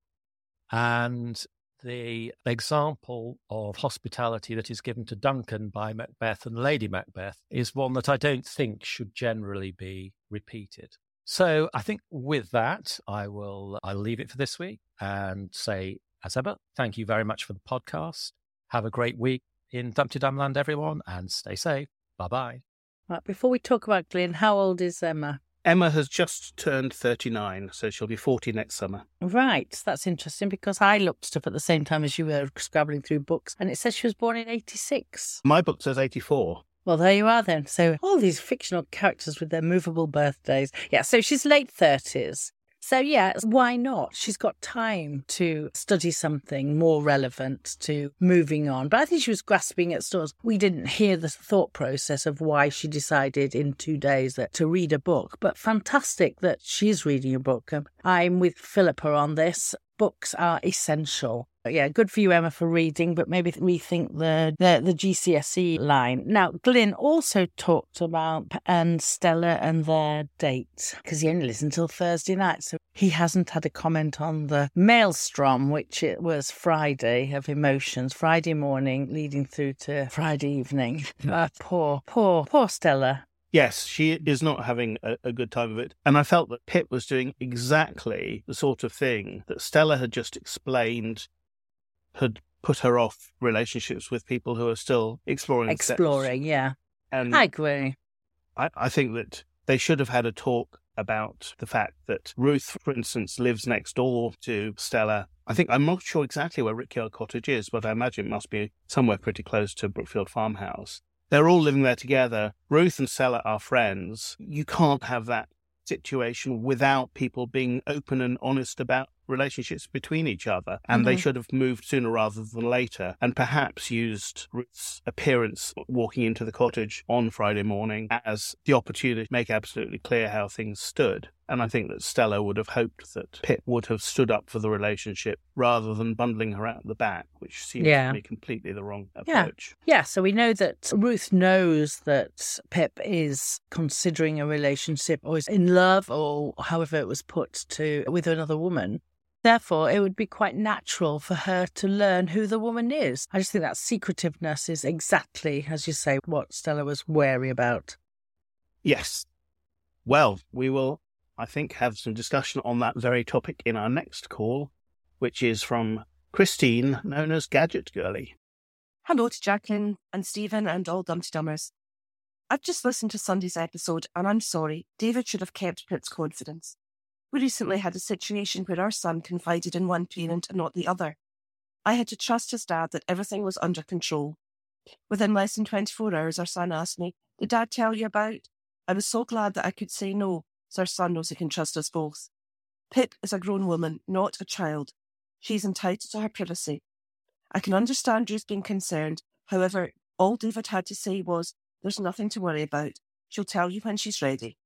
and the example of hospitality that is given to Duncan by Macbeth and Lady Macbeth is one that I don't think should generally be repeated. So I think with that, I will I'll leave it for this week and say, as ever, thank you very much for the podcast. Have a great week in DumTeeDum Land, everyone, and stay safe. Bye bye. Right, before we talk about Glynn, how old is Emma? Emma has just turned 39, so she'll be 40 next summer. Right, that's interesting because I looked it up at the same time as you were scrabbling through books, and it says she was born in 86. My book says 84. Well, there you are then. So all these fictional characters with their movable birthdays. Yeah, so she's late 30s. So, yeah, why not? She's got time to study something more relevant to moving on. But I think she was grasping at straws. We didn't hear the thought process of why she decided in two days that to read a book. But fantastic that she's reading a book. Um, I'm with Philippa on this. Books are essential. Yeah, good for you, Emma, for reading, but maybe rethink the, the, the GCSE line. Now, Glynn also talked about and Stella and their date because he only listened till Thursday night, so he hasn't had a comment on the maelstrom, which it was Friday of emotions, Friday morning leading through to Friday evening. <laughs> Ah, poor, poor, poor Stella. Yes, she is not having a, a good time of it. And I felt that Pip was doing exactly the sort of thing that Stella had just explained had put her off relationships with people who are still exploring sex. Exploring, yeah. And I agree. I, I think that they should have had a talk about the fact that Ruth, for instance, lives next door to Stella. I think I'm not sure exactly where Rickyard Cottage is, but I imagine it must be somewhere pretty close to Brookfield Farmhouse. They're all living there together. Ruth and Stella are friends. You can't have that situation without people being open and honest about relationships between each other. And they Mhm. should have moved sooner rather than later and perhaps used Ruth's appearance walking into the cottage on Friday morning as the opportunity to make absolutely clear how things stood. And I think that Stella would have hoped that Pip would have stood up for the relationship rather than bundling her out the back, which seems Yeah. to me completely the wrong approach. Yeah. approach. Yeah, so we know that Ruth knows that Pip is considering a relationship or is in love or however it was put to with another woman. Therefore, it would be quite natural for her to learn who the woman is. I just think that secretiveness is exactly, as you say, what Stella was wary about. Yes. Well, we will, I think, have some discussion on that very topic in our next call, which is from Christine, known as GadgetGirlie. Hello to Jacqueline and Stephen and all DumTeeDummers. I've just listened to Sunday's episode and I'm sorry, David should have kept Pip's confidence. We recently had a situation where our son confided in one parent and not the other. I had to trust his dad that everything was under control. Within less than 24 hours, our son asked me, Did dad tell you about? I was so glad that I could say no, our son knows he can trust us both. Pip is a grown woman, not a child. She's entitled to her privacy, I can understand Ruth being concerned. However, all David had to say was, There's nothing to worry about. She'll tell you when she's ready.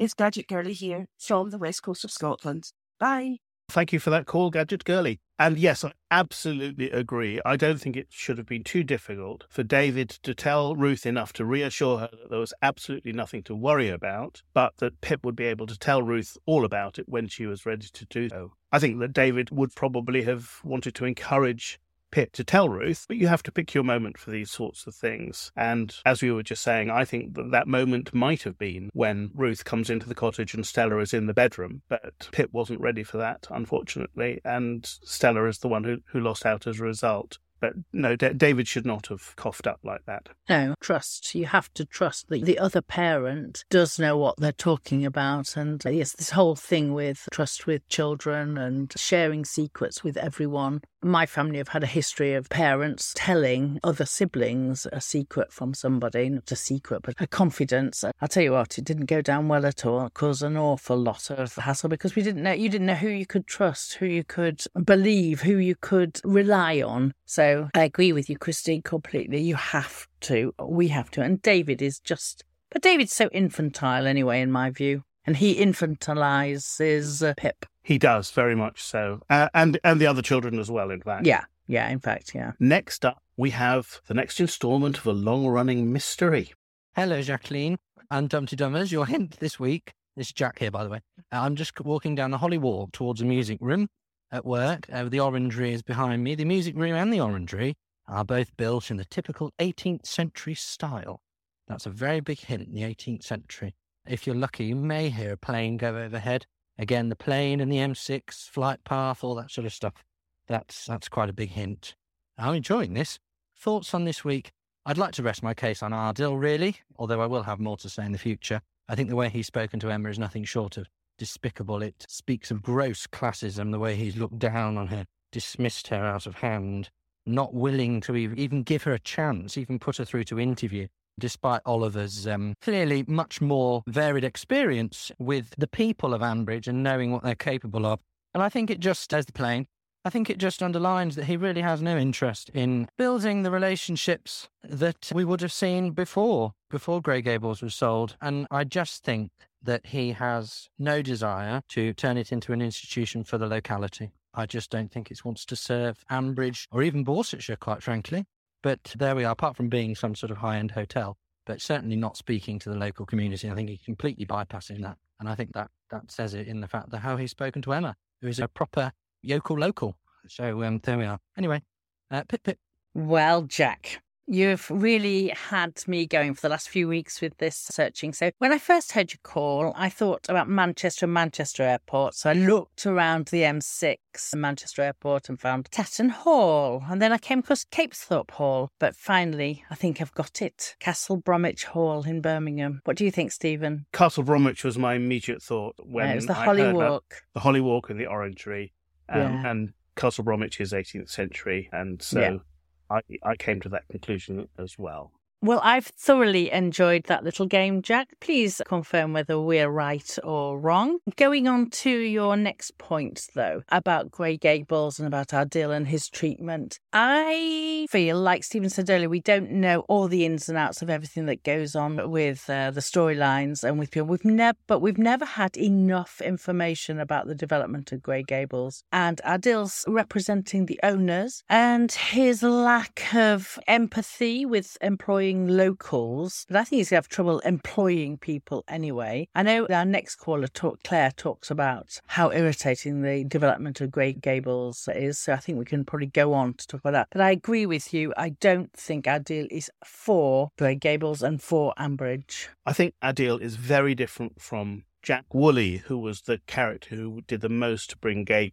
It's GadgetGirlie here from the west coast of Scotland. Bye. Thank you for that call, GadgetGirlie. And yes, I absolutely agree. I don't think it should have been too difficult for David to tell Ruth enough to reassure her that there was absolutely nothing to worry about, but that Pip would be able to tell Ruth all about it when she was ready to do so. I think that David would probably have wanted to encourage Pip to tell Ruth, but you have to pick your moment for these sorts of things. And as we were just saying, I think that that moment might have been when Ruth comes into the cottage and Stella is in the bedroom, but Pip wasn't ready for that, unfortunately, and Stella is the one who, who lost out as a result. But no, D- David should not have coughed up like that. No, trust. You have to trust that the other parent does know what they're talking about. And yes, this whole thing with trust with children and sharing secrets with everyone. My family have had a history of parents telling other siblings a secret from somebody, not a secret, but a confidence. I'll tell you what, it didn't go down well at all. It caused an awful lot of hassle because we didn't know, you didn't know who you could trust, who you could believe, who you could rely on. So I agree with you, Christine, completely. You have to. We have to. And David is just. But David's so infantile anyway, in my view. And he infantilizes uh, Pip. He does, very much so. Uh, and, and the other children as well, in fact. Yeah, yeah, in fact, yeah. Next up, we have the next installment of a long running mystery. Hello, Jacqueline and DumTeeDummers. Your hint this week. This is Jack here, by the way. I'm just walking down the Holly Walk towards a music room at work. Uh, the orangery is behind me. The music room and the orangery are both built in the typical 18th century style. That's a very big hint in the 18th century. If you're lucky, you may hear a plane go overhead. Again, the plane and the M6 flight path, all that sort of stuff. That's that's quite a big hint. I'm enjoying this. Thoughts on this week? I'd like to rest my case on Adil, really, although I will have more to say in the future. I think the way he's spoken to Emma is nothing short of despicable. It speaks of gross classism, the way he's looked down on her, dismissed her out of hand, not willing to even give her a chance, even put her through to interview, despite Oliver's um, clearly much more varied experience with the people of Ambridge and knowing what they're capable of. And I think it just, as the plane, I think it just underlines that he really has no interest in building the relationships that we would have seen before, before Grey Gables was sold. And I just think that he has no desire to turn it into an institution for the locality. I just don't think it wants to serve Ambridge or even Borsetshire, quite frankly. But there we are, apart from being some sort of high end hotel, but certainly not speaking to the local community. I think he's completely bypassing that. And I think that, that says it in the fact that how he's spoken to Emma, who is a proper yokel local. So um, there we are. Anyway, uh, pip pip. Well, Jack, You've really had me going for the last few weeks with this searching. So, when I first heard your call, I thought about Manchester and Manchester Airport. So, I looked around the M6 Manchester Airport and found Tatton Hall. And then I came across Capesthorne Hall. But finally, I think I've got it Castle Bromwich Hall in Birmingham. What do you think, Stephen? Castle Bromwich was my immediate thought when Yeah, it was the Holly Walk. the Holly Walk and the Orangery. Um, Yeah. And Castle Bromwich is 18th century. And so Yeah. I, I came to that conclusion as well. Well, I've thoroughly enjoyed that little game, Jack. Please confirm whether we're right or wrong. Going on to your next point, though, about Grey Gables and about Adil and his treatment. I feel, like Stephen said earlier, we don't know all the ins and outs of everything that goes on with uh, the storylines and with people. We've never, but we've never had enough information about the development of Grey Gables and Adil's representing the owners and his lack of empathy with employees employing locals, but I think he's going to have trouble employing people anyway. I know our next caller, talk, Claire, talks about how irritating the development of Grey Gables is, so I think we can probably go on to talk about that. But I agree with you. I don't think Adil is for Grey Gables and for Ambridge. I think Adil is very different from Jack Woolley, who was the character who did the most to bring gay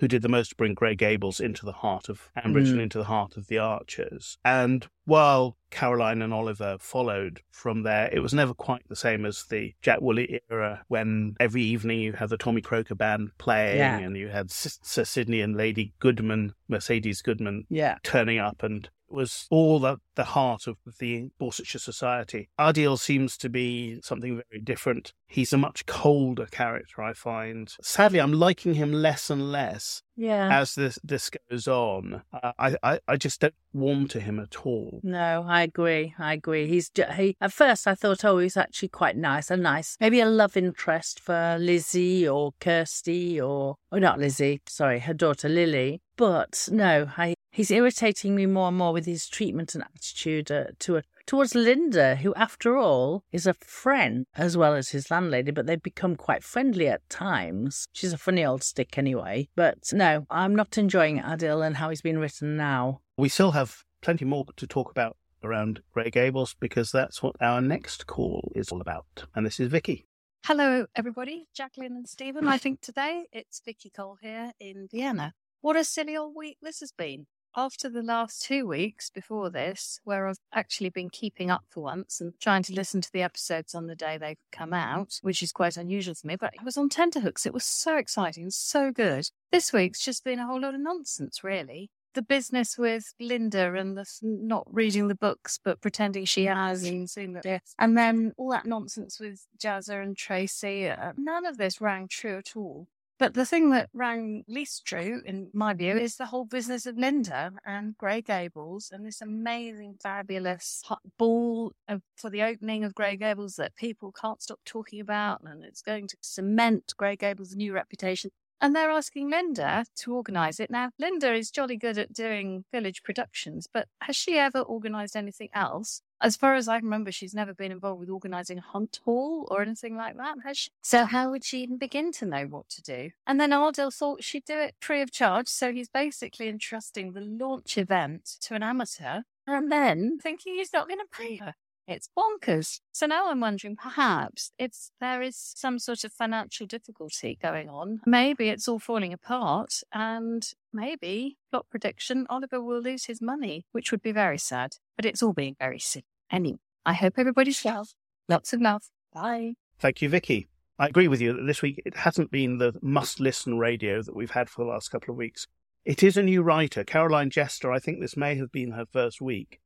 who did the most to bring Grey Gables into the heart of Ambridge Mm. and into the heart of the Archers. And while Caroline and Oliver followed from there, it was never quite the same as the Jack Woolley era when every evening you had the Tommy Croker band playing Yeah. and you had Sir Sidney and Lady Goodman, Mercedes Goodman, Yeah. turning up and was all the, the heart of the Borsetshire society. Adil seems to be something very different. He's a much colder character, I find. Sadly, I'm liking him less and less Yeah. as this this goes on. I, I I just don't warm to him at all. No, I agree. I agree. He's he. At first, I thought, oh, he's actually quite nice. A nice, maybe a love interest for Lizzie or Kirsty or, oh, not Lizzie. Sorry, her daughter Lily. But no, I. He's irritating me more and more with his treatment and attitude uh, to towards Lynda, who, after all, is a friend as well as his landlady. But they've become quite friendly at times. She's a funny old stick, anyway. But no, I'm not enjoying Adil and how he's been written now. We still have plenty more to talk about around Grey Gables because that's what our next call is all about. And this is Vicky. Hello, everybody. Jacqueline and Stephen. I think today it's Vicky Cole here in Vienna. What a silly old week this has been. After the last two weeks before this, where I've actually been keeping up for once and trying to listen to the episodes on the day they've come out, which is quite unusual for me, but it was on tenterhooks. It was so exciting, so good. This week's just been a whole lot of nonsense, really. The business with Lynda and the not reading the books but pretending she has and seeing that and then all that nonsense with Jazzer and Tracy. Uh, none of this rang true at all. But the thing that rang least true, in my view, is the whole business of Lynda and Grey Gables and this amazing, fabulous ball of, for the opening of Grey Gables that people can't stop talking about, and it's going to cement Grey Gables' new reputation. And they're asking Lynda to organise it. Now, Lynda is jolly good at doing village productions, but has she ever organised anything else? As far as I remember, she's never been involved with organising a hunt hall or anything like that, has she? So how would she even begin to know what to do? And then Adil thought she'd do it free of charge, so he's basically entrusting the launch event to an amateur and then thinking he's not going to pay her. It's bonkers. So now I'm wondering, perhaps if there is some sort of financial difficulty going on. Maybe it's all falling apart, and maybe plot prediction: Oliver will lose his money, which would be very sad. But it's all being very silly. Anyway, I hope everybody's well. Lots of love. Bye. Thank you, Vicky. I agree with you that this week it hasn't been the must listen radio that we've had for the last couple of weeks. It is a new writer, Caroline Jester. I think this may have been her first week,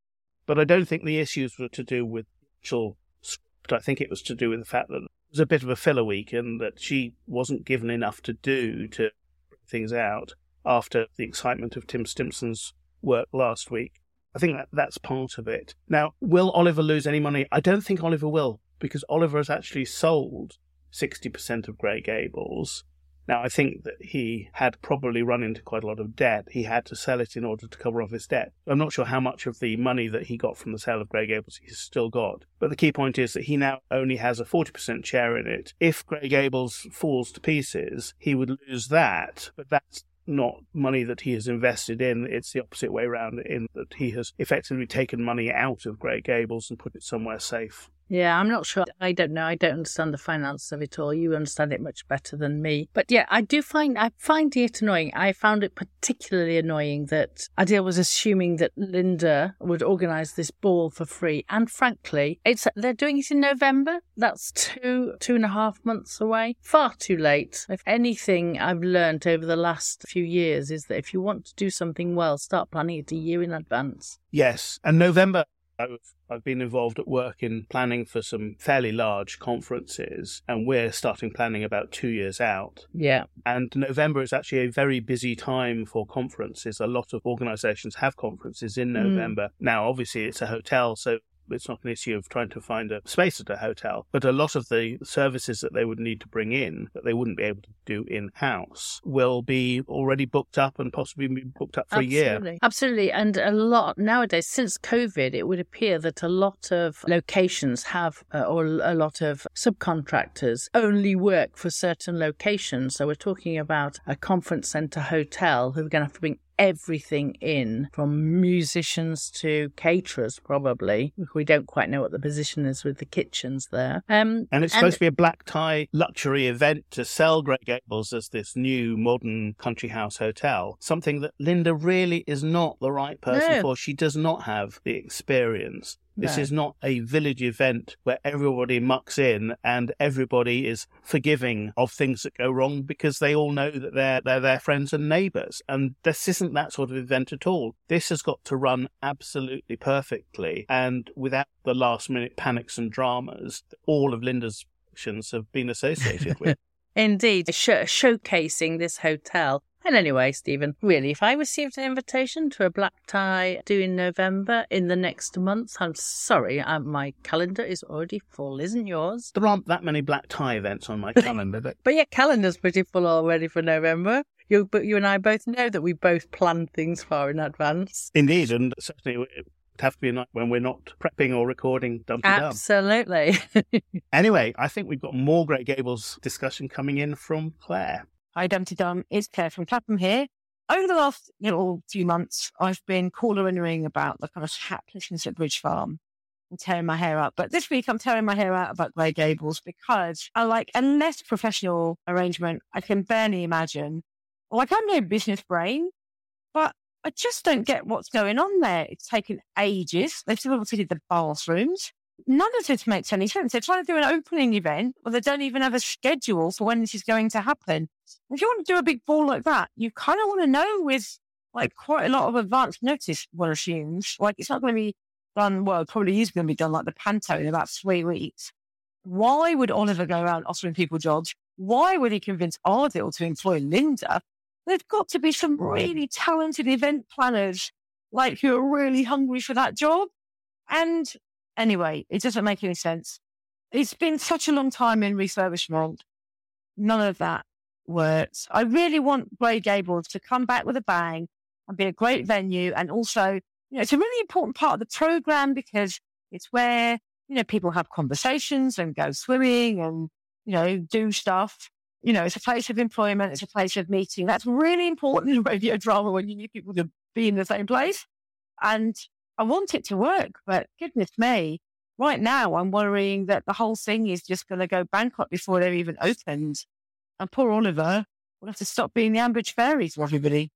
but I don't think the issues were to do with actual script. I think it was to do with the fact that it was a bit of a filler week and that she wasn't given enough to do to bring things out after the excitement of Tim Stimpson's work last week. I think that that's part of it. Now, will Oliver lose any money? I don't think Oliver will, because Oliver has actually sold 60% of Grey Gables. Now, I think that he had probably run into quite a lot of debt. He had to sell it in order to cover off his debt. I'm not sure how much of the money that he got from the sale of Grey Gables he's still got. But the key point is that he now only has a 40% share in it. If Grey Gables falls to pieces, he would lose that, but that's not money that he has invested in. It's the opposite way around, in that he has effectively taken money out of Grey Gables and put it somewhere safe. Yeah, I'm not sure. I don't know. I don't understand the finance of it all. You understand it much better than me. But yeah, I do find I find it annoying. I found it particularly annoying that Adil was assuming that Lynda would organise this ball for free. And frankly, it's they're doing it in November. That's two two and a half months away. Far too late. If anything I've learned over the last few years is that if you want to do something well, start planning it a year in advance. Yes, and November. I've, I've been involved at work in planning for some fairly large conferences, and we're starting planning about two years out. Yeah. And November is actually a very busy time for conferences. A lot of organisations have conferences in Mm. November. Now, obviously, it's a hotel, so it's not an issue of trying to find a space at a hotel, but a lot of the services that they would need to bring in that they wouldn't be able to do in house will be already booked up and possibly be booked up for Absolutely. a year. Absolutely. And a lot nowadays, since COVID, it would appear that a lot of locations have, uh, or a lot of subcontractors only work for certain locations. So we're talking about a conference centre hotel who are going to have to bring everything in from musicians to caterers probably we don't quite know what the position is with the kitchens there um And it's supposed to be a black tie luxury event to sell Grey Gables as this new modern country house hotel. Something that Lynda really is not the right person No. for. She does not have the experience. This No. is not a village event where everybody mucks in and everybody is forgiving of things that go wrong because they all know that they're they're their friends and neighbours. And this isn't that sort of event at all. This has got to run absolutely perfectly and without the last minute panics and dramas that all of Lynda's actions have been associated with. <laughs> Indeed, sh- showcasing this hotel. And anyway, Stephen, really, if I received an invitation to a black tie due in November in the next month, I'm sorry, uh, my calendar is already full, isn't yours? There aren't that many black tie events on my <laughs> calendar. But But your calendar's pretty full already for November. You, but you and I both know that we both plan things far in advance. indeed, and certainly it would have to be a night when we're not prepping or recording Dumpty. Absolutely. <laughs> Anyway, I think we've got more Grey Gables discussion coming in from Claire. Hi, DumTeeDum. It's Claire from Clapham here. Over the last little few months, I've been caller-ing about the kind of haplessness at Bridge Farm and tearing my hair out. But this week, I'm tearing my hair out about Grey Gables because I like a less professional arrangement. I can barely imagine. Like, I'm no business brain, but I just don't get what's going on there. It's taken ages. They've still did the bathrooms. None of this makes any sense. They're trying to do an opening event, or they don't even have a schedule for when this is going to happen. If you want to do a big ball like that, you kind of want to know with like quite a lot of advance notice, one assumes. Like it's not going to be done, well, probably is going to be done like the Panto in about three weeks. Why would Oliver go around offering people jobs? Why would he convince Adil to employ Lynda? There's got to be some really talented event planners, like who are really hungry for that job. And anyway, it doesn't make any sense. It's been such a long time in refurbishment. None of that works. I really want Grey Gables to come back with a bang and be a great venue. And also, you know, it's a really important part of the program because it's where, you know, people have conversations and go swimming and, you know, do stuff. You know, it's a place of employment. It's a place of meeting. That's really important in radio drama when you need people to be in the same place. And I want it to work, but goodness me, right now I'm worrying that the whole thing is just going to go bankrupt before they're even opened. And poor Oliver will have to stop being the Ambridge Fairy for everybody.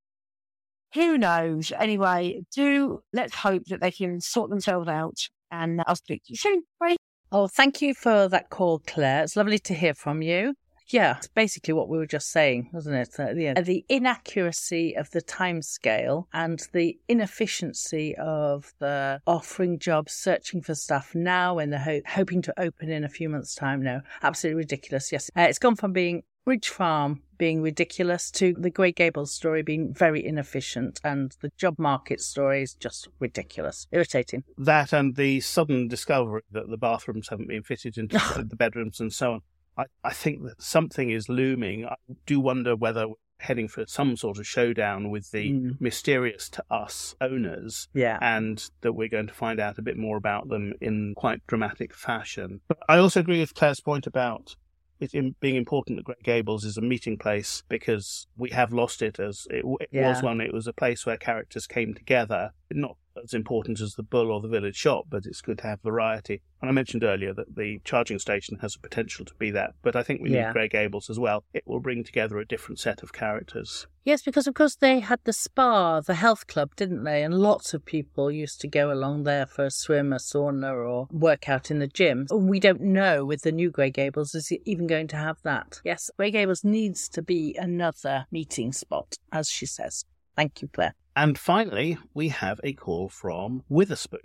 Who knows? Anyway, do let's hope that they can sort themselves out. And I'll speak to you soon. Bye. Oh, thank you for that call, Claire. It's lovely to hear from you. Yeah, it's basically what we were just saying, wasn't it? At the end, the inaccuracy of the timescale and the inefficiency of the offering jobs, searching for stuff now when they're ho- hoping to open in a few months' time. No, absolutely ridiculous. Yes, uh, it's gone from being Bridge Farm being ridiculous to the Grey Gables story being very inefficient, and the job market story is just ridiculous, irritating. That and the sudden discovery that the bathrooms haven't been fitted into <laughs> the bedrooms and so on. I, I think that something is looming. I do wonder whether we're heading for some sort of showdown with the Mm. mysterious to us owners. Yeah. And that we're going to find out a bit more about them in quite dramatic fashion. But I also agree with Claire's point about it being important that Grey Gables is a meeting place because we have lost it as it, it was Yeah. one. It was a place where characters came together. Not as important as the Bull or the Village Shop, but it's good to have variety. And I mentioned earlier that the charging station has a potential to be that, but I think we Yeah. need Grey Gables as well. It will bring together a different set of characters. Yes, because of course they had the spa, the health club, didn't they? And lots of people used to go along there for a swim, a sauna, or work out in the gym. We don't know with the new Grey Gables is it even going to have that. Yes, Grey Gables needs to be another meeting spot, as she says. Thank you, Claire. And finally, we have a call from Witherspoon.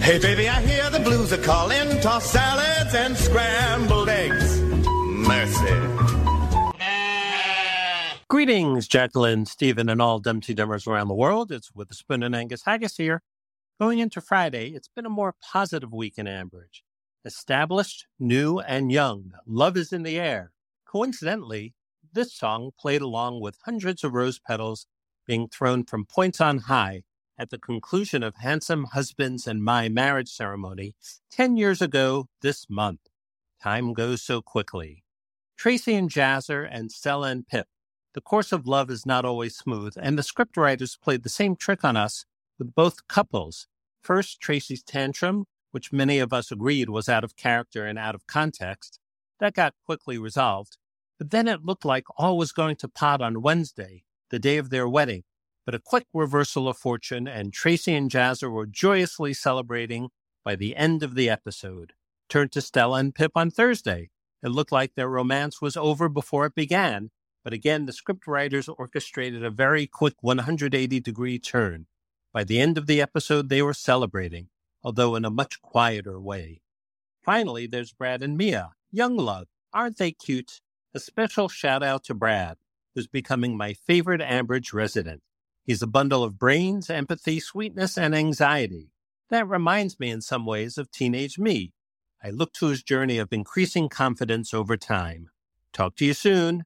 Hey, baby, I hear the blues are calling. Toss salads and scrambled eggs. Mercy. Greetings, Jacqueline, Stephen, and all DumTeeDummers around the world. It's Witherspoon and Angus Haggis here. Going into Friday, it's been a more positive week in Ambridge. Established, new, and young, love is in the air. Coincidentally, this song played along with hundreds of rose petals being thrown from points on high at the conclusion of Handsome Husbands and My marriage ceremony 10 years ago this month. Time goes so quickly. Tracy and Jazzer and Stella and Pip. The course of love is not always smooth, and the scriptwriters played the same trick on us with both couples. First, Tracy's tantrum, which many of us agreed was out of character and out of context. That got quickly resolved. But then it looked like all was going to pot on Wednesday, the day of their wedding, but a quick reversal of fortune, and Tracy and Jazzer were joyously celebrating by the end of the episode. Turned to Stella and Pip on Thursday. It looked like their romance was over before it began, but again, the scriptwriters orchestrated a very quick 180 degree turn. By the end of the episode, they were celebrating, although in a much quieter way. Finally, there's Brad and Mia. Young love. Aren't they cute? A special shout out to Brad, who's becoming my favorite Ambridge resident. He's a bundle of brains, empathy, sweetness, and anxiety. That reminds me in some ways of teenage me. I look to his journey of increasing confidence over time. Talk to you soon.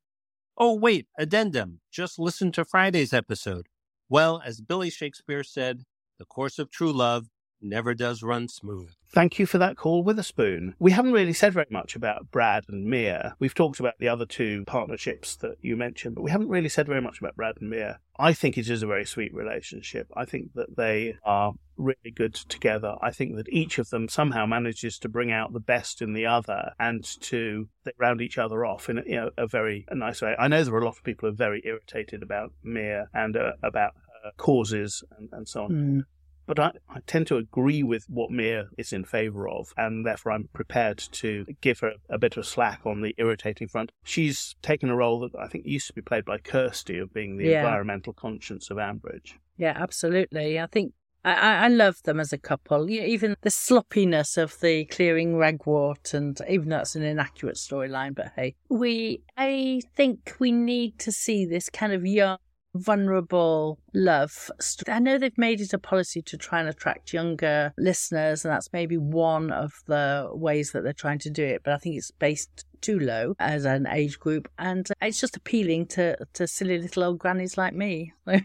Oh, wait, addendum. Just listen to Friday's episode. Well, as Billy Shakespeare said, the course of true love never does run smooth. Thank you for that call, Witherspoon. We haven't really said very much about Brad and Mia. We've talked about the other two partnerships that you mentioned, but we haven't really said very much about Brad and Mia. I think it is a very sweet relationship. I think that they are really good together. I think that each of them somehow manages to bring out the best in the other and to round each other off in a, you know, a very a nice way. I know there are a lot of people who are very irritated about Mia and uh, about her causes and, and so on. Mm. But I, I tend to agree with what Mia is in favour of, and therefore I'm prepared to give her a bit of slack on the irritating front. She's taken a role that I think used to be played by Kirsty of being the Yeah. environmental conscience of Ambridge. Yeah, absolutely. I think I, I I love them as a couple. You even the sloppiness of the clearing ragwort, and even though that's an inaccurate storyline, but hey, we I think we need to see this kind of young, vulnerable love. I know they've made it a policy to try and attract younger listeners, and that's maybe one of the ways that they're trying to do it. But I think it's based too low as an age group, and it's just appealing to to silly little old grannies like me. <laughs>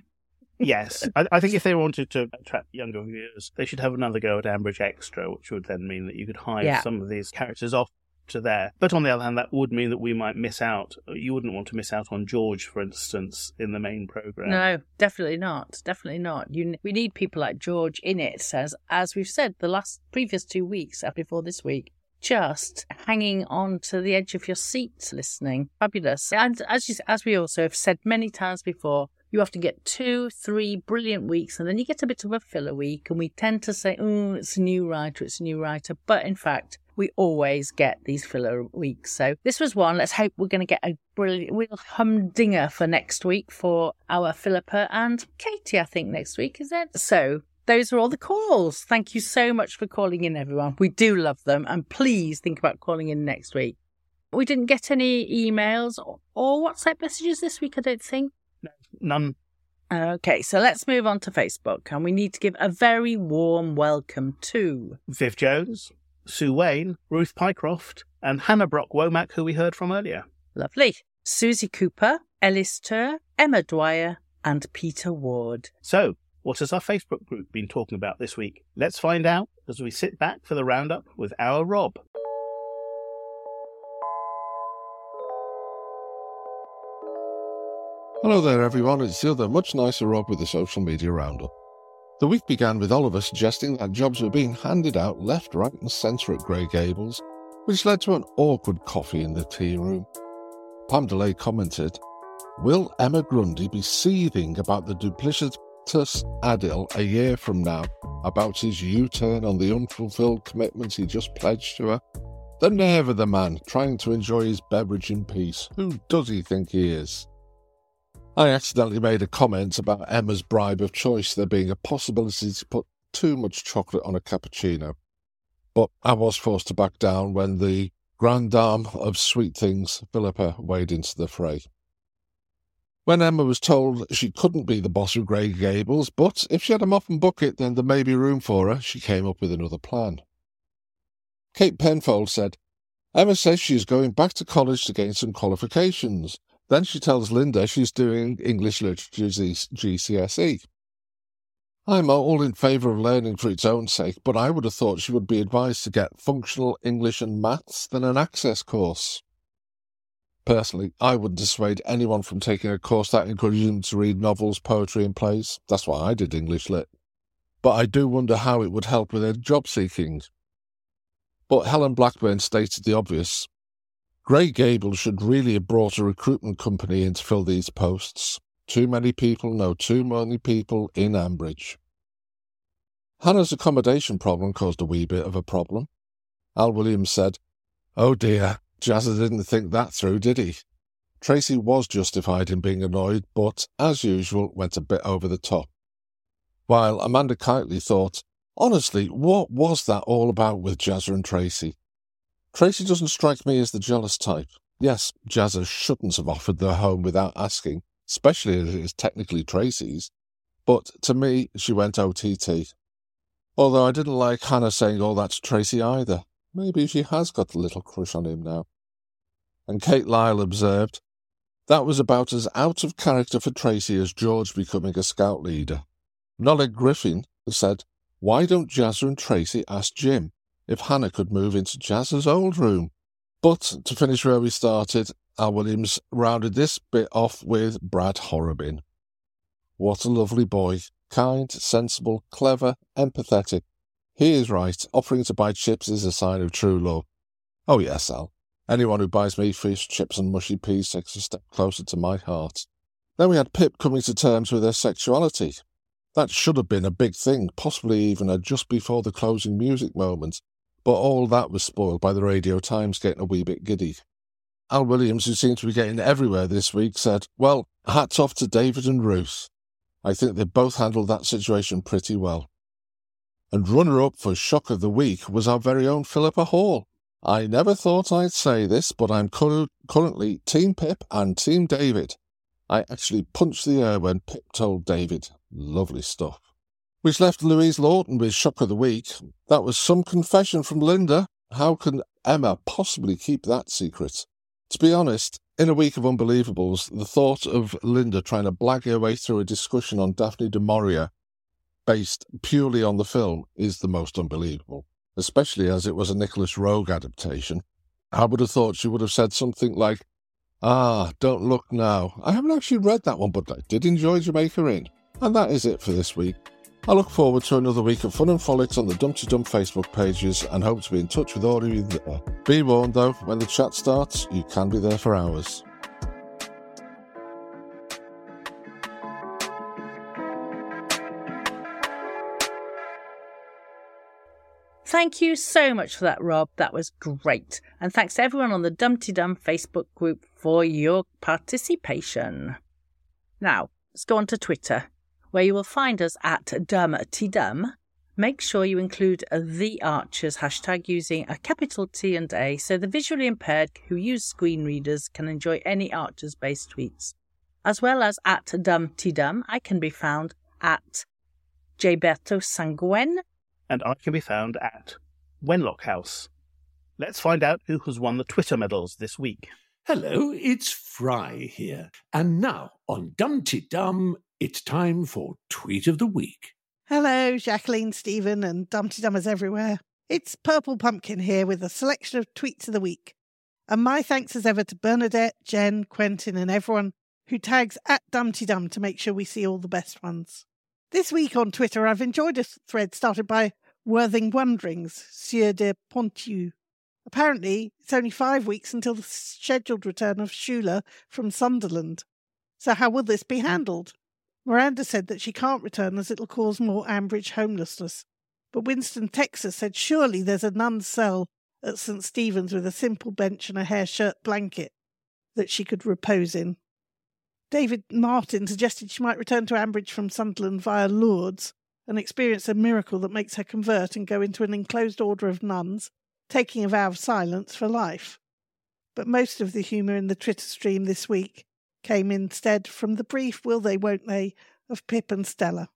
Yes, I, I think if they wanted to attract younger viewers, they should have another go at Ambridge Extra, which would then mean that you could hide Yeah. some of these characters off to there. But on the other hand, that would mean that we might miss out. You wouldn't want to miss out on George, for instance, in the main program. No, definitely not. Definitely not. You, we need people like George in it, as as we've said the last previous two weeks before this week. Just hanging on to the edge of your seat, listening. Fabulous. And as you, as we also have said many times before, you often get two, three brilliant weeks, and then you get a bit of a filler week. And we tend to say, "Oh, it's a new writer, it's a new writer," but in fact, we always get these filler weeks. So this was one. Let's hope we're going to get a brilliant real humdinger for next week for our Philippa and Katie, I think, next week, is it? So those are all the calls. Thank you so much for calling in, everyone. We do love them. And please think about calling in next week. We didn't get any emails or, or WhatsApp messages this week, I don't think. None. Okay, so let's move on to Facebook. And we need to give a very warm welcome to Viv Jones, Sue Wayne, Ruth Pycroft, and Hannah Brock Womack, who we heard from earlier. Lovely. Susie Cooper, Ellis Tur, Emma Dwyer, and Peter Ward. So, what has our Facebook group been talking about this week? Let's find out as we sit back for the roundup with our Rob. Hello there, everyone. It's the other much nicer Rob with the social media roundup. The week began with Oliver suggesting that jobs were being handed out left, right, and centre at Grey Gables, which led to an awkward coffee in the tea room. Pam DeLay commented, Will Emma Grundy be seething about the duplicitous Adil a year from now about his U turn on the unfulfilled commitments he just pledged to her? The nerve of the man trying to enjoy his beverage in peace. Who does he think he is? I accidentally made a comment about Emma's bribe of choice, there being a possibility to put too much chocolate on a cappuccino. But I was forced to back down when the grand dame of sweet things, Philippa, waded into the fray. When Emma was told she couldn't be the boss of Grey Gables, but if she had a mop and bucket, then there may be room for her, she came up with another plan. Kate Penfold said, Emma says she is going back to college to gain some qualifications. Then she tells Lynda she's doing English Literature GCSE. I'm all in favour of learning for its own sake, but I would have thought she would be advised to get functional English and maths than an access course. Personally, I wouldn't dissuade anyone from taking a course that encourages them to read novels, poetry, and plays. That's why I did English Lit. But I do wonder how it would help with their job seeking. But Helen Blackburn stated the obvious. Grey Gables should really have brought a recruitment company in to fill these posts. Too many people know too many people in Ambridge. Hannah's accommodation problem caused a wee bit of a problem. Al Williams said, Oh dear, Jazzer didn't think that through, did he? Tracy was justified in being annoyed, but, as usual, went a bit over the top. While Amanda Kiteley thought, Honestly, what was that all about with Jazzer and Tracy? Tracy doesn't strike me as the jealous type. Yes, Jazzer shouldn't have offered their home without asking, especially as it is technically Tracy's. But to me, she went OTT. Although I didn't like Hannah saying oh, all that to Tracy either. Maybe she has got a little crush on him now. And Kate Lyle observed, that was about as out of character for Tracy as George becoming a scout leader. Noleg Griffin said, Why don't Jazzer and Tracy ask Jim if Hannah could move into Jazzer's old room? But to finish where we started, Al Williams rounded this bit off with Brad Horrobin. What a lovely boy. Kind, sensible, clever, empathetic. He is right. Offering to buy chips is a sign of true love. Oh, yes, Al. Anyone who buys me fish, chips, and mushy peas takes a step closer to my heart. Then we had Pip coming to terms with her sexuality. That should have been a big thing, possibly even a just before the closing music moment, but all that was spoiled by the Radio Times getting a wee bit giddy. Al Williams, who seemed to be getting everywhere this week, said, Well, hats off to David and Ruth. I think they both handled that situation pretty well. And runner up for Shock of the Week was our very own Philippa Hall. I never thought I'd say this, but I'm cur- currently Team Pip and Team David. I actually punched the air when Pip told David. Lovely stuff. Which left Louise Lawton with Shock of the Week. That was some confession from Lynda. How can Emma possibly keep that secret? To be honest, in a week of unbelievables, the thought of Lynda trying to blag her way through a discussion on Daphne du Maurier based purely on the film is the most unbelievable, especially as it was a Nicolas Roeg adaptation. I would have thought she would have said something like, Ah, don't look now. I haven't actually read that one, but I did enjoy Jamaica Inn. And that is it for this week. I look forward to another week of fun and frolics on the DumTeeDum Facebook pages and hope to be in touch with all of you there. Be warned though, when the chat starts, you can be there for hours. Thank you so much for that, Rob. That was great. And thanks to everyone on the DumTeeDum Facebook group for your participation. Now, let's go on to Twitter where you will find us at dumteedum. Make sure you include the Archers hashtag using a capital T and A so the visually impaired who use screen readers can enjoy any Archers based tweets. As well as at dumteedum, I can be found at Gilberto Sanguen. And I can be found at Wenlock House. Let's find out who has won the Twitter medals this week. Hello, it's Fry here. And now on DumTeeDum, it's time for Tweet of the Week. Hello, Jacqueline, Stephen, and DumTeeDummers everywhere. It's Purple Pumpkin here with a selection of tweets of the week. And my thanks as ever to Bernadette, Jen, Quentin, and everyone who tags at DumTeeDum to make sure we see all the best ones. This week on Twitter, I've enjoyed a thread started by Worthing Wonderings, Sieur de Pontieu. Apparently, it's only five weeks until the scheduled return of Shula from Sunderland. So, how will this be handled? Miranda said that she can't return as it'll cause more Ambridge homelessness. But Winston, Texas said surely there's a nun's cell at St. Stephen's with a simple bench and a hair shirt blanket that she could repose in. David Martin suggested she might return to Ambridge from Sunderland via Lourdes and experience a miracle that makes her convert and go into an enclosed order of nuns, taking a vow of silence for life. But most of the humour in the Twitter stream this week came instead from the brief Will They Won't They of Pip and Stella.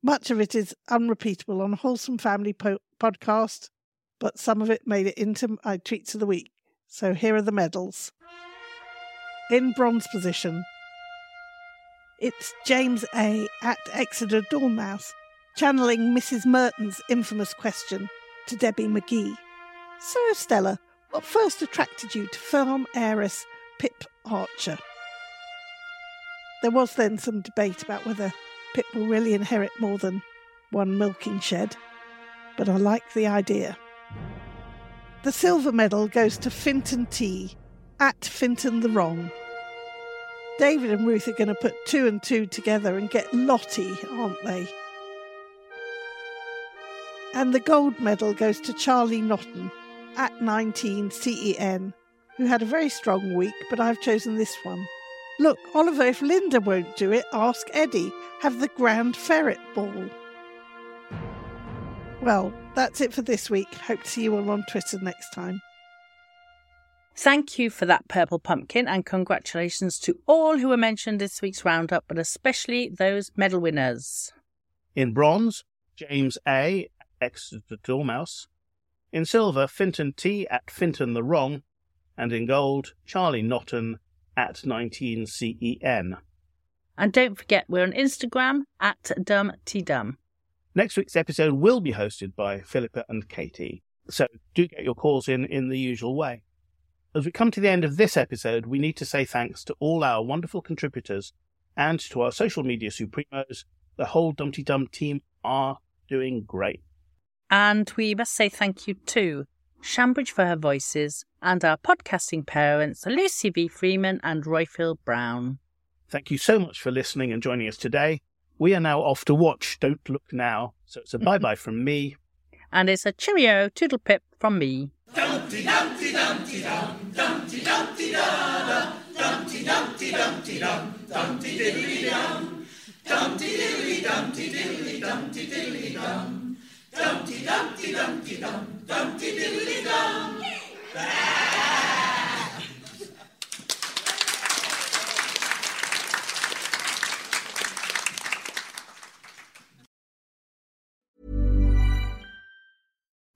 Much of it is unrepeatable on Wholesome Family po- podcast, but some of it made it into my tweets of the week. So here are the medals. In bronze position, it's James A. at Exeter Dormouse, channeling Mrs. Merton's infamous question to Debbie McGee. So, Stella, what first attracted you to farm heiress Pip Archer? There was then some debate about whether Pip will really inherit more than one milking shed, but I like the idea. The silver medal goes to Finton T, at Finton the Wrong. David and Ruth are going to put two and two together and get Lottie, aren't they? And the gold medal goes to Charlie Notton, at 19 CEN, who had a very strong week, but I've chosen this one. Look, Oliver, if Lynda won't do it, ask Eddie. Have the grand ferret ball. Well, that's it for this week. Hope to see you all on Twitter next time. Thank you for that purple pumpkin and congratulations to all who were mentioned this week's roundup, but especially those medal winners. In bronze, James A. Exeter Dormouse. In silver, Finton T. at Finton the Wrong. And in gold, Charlie Notton at 19CEN. And don't forget, we're on Instagram at DumTeeDum. Next week's episode will be hosted by Philippa and Katie, so do get your calls in in the usual way. As we come to the end of this episode, we need to say thanks to all our wonderful contributors and to our social media supremos. The whole DumTeeDum team are doing great. And we must say thank you to Shambridge for her voices and our podcasting parents, Lucy V. Freeman and Roifield Brown. Thank you so much for listening and joining us today. We are now off to watch Don't Look Now, so it's a <laughs> bye bye from me. And it's a cheerio toodle pip from me. Dumpty Dumpty Dumpty Dum, Dumpty Dumpty Da Da, Dumpty Dumpty Dumpty Dum, Dumpty Diddly Dum, Dumpty Diddly Dumpty Diddly Dumpty Diddly Dum, Dumpty Dumpty Dumpty Dum, Dumpty Diddly Dum. Tá.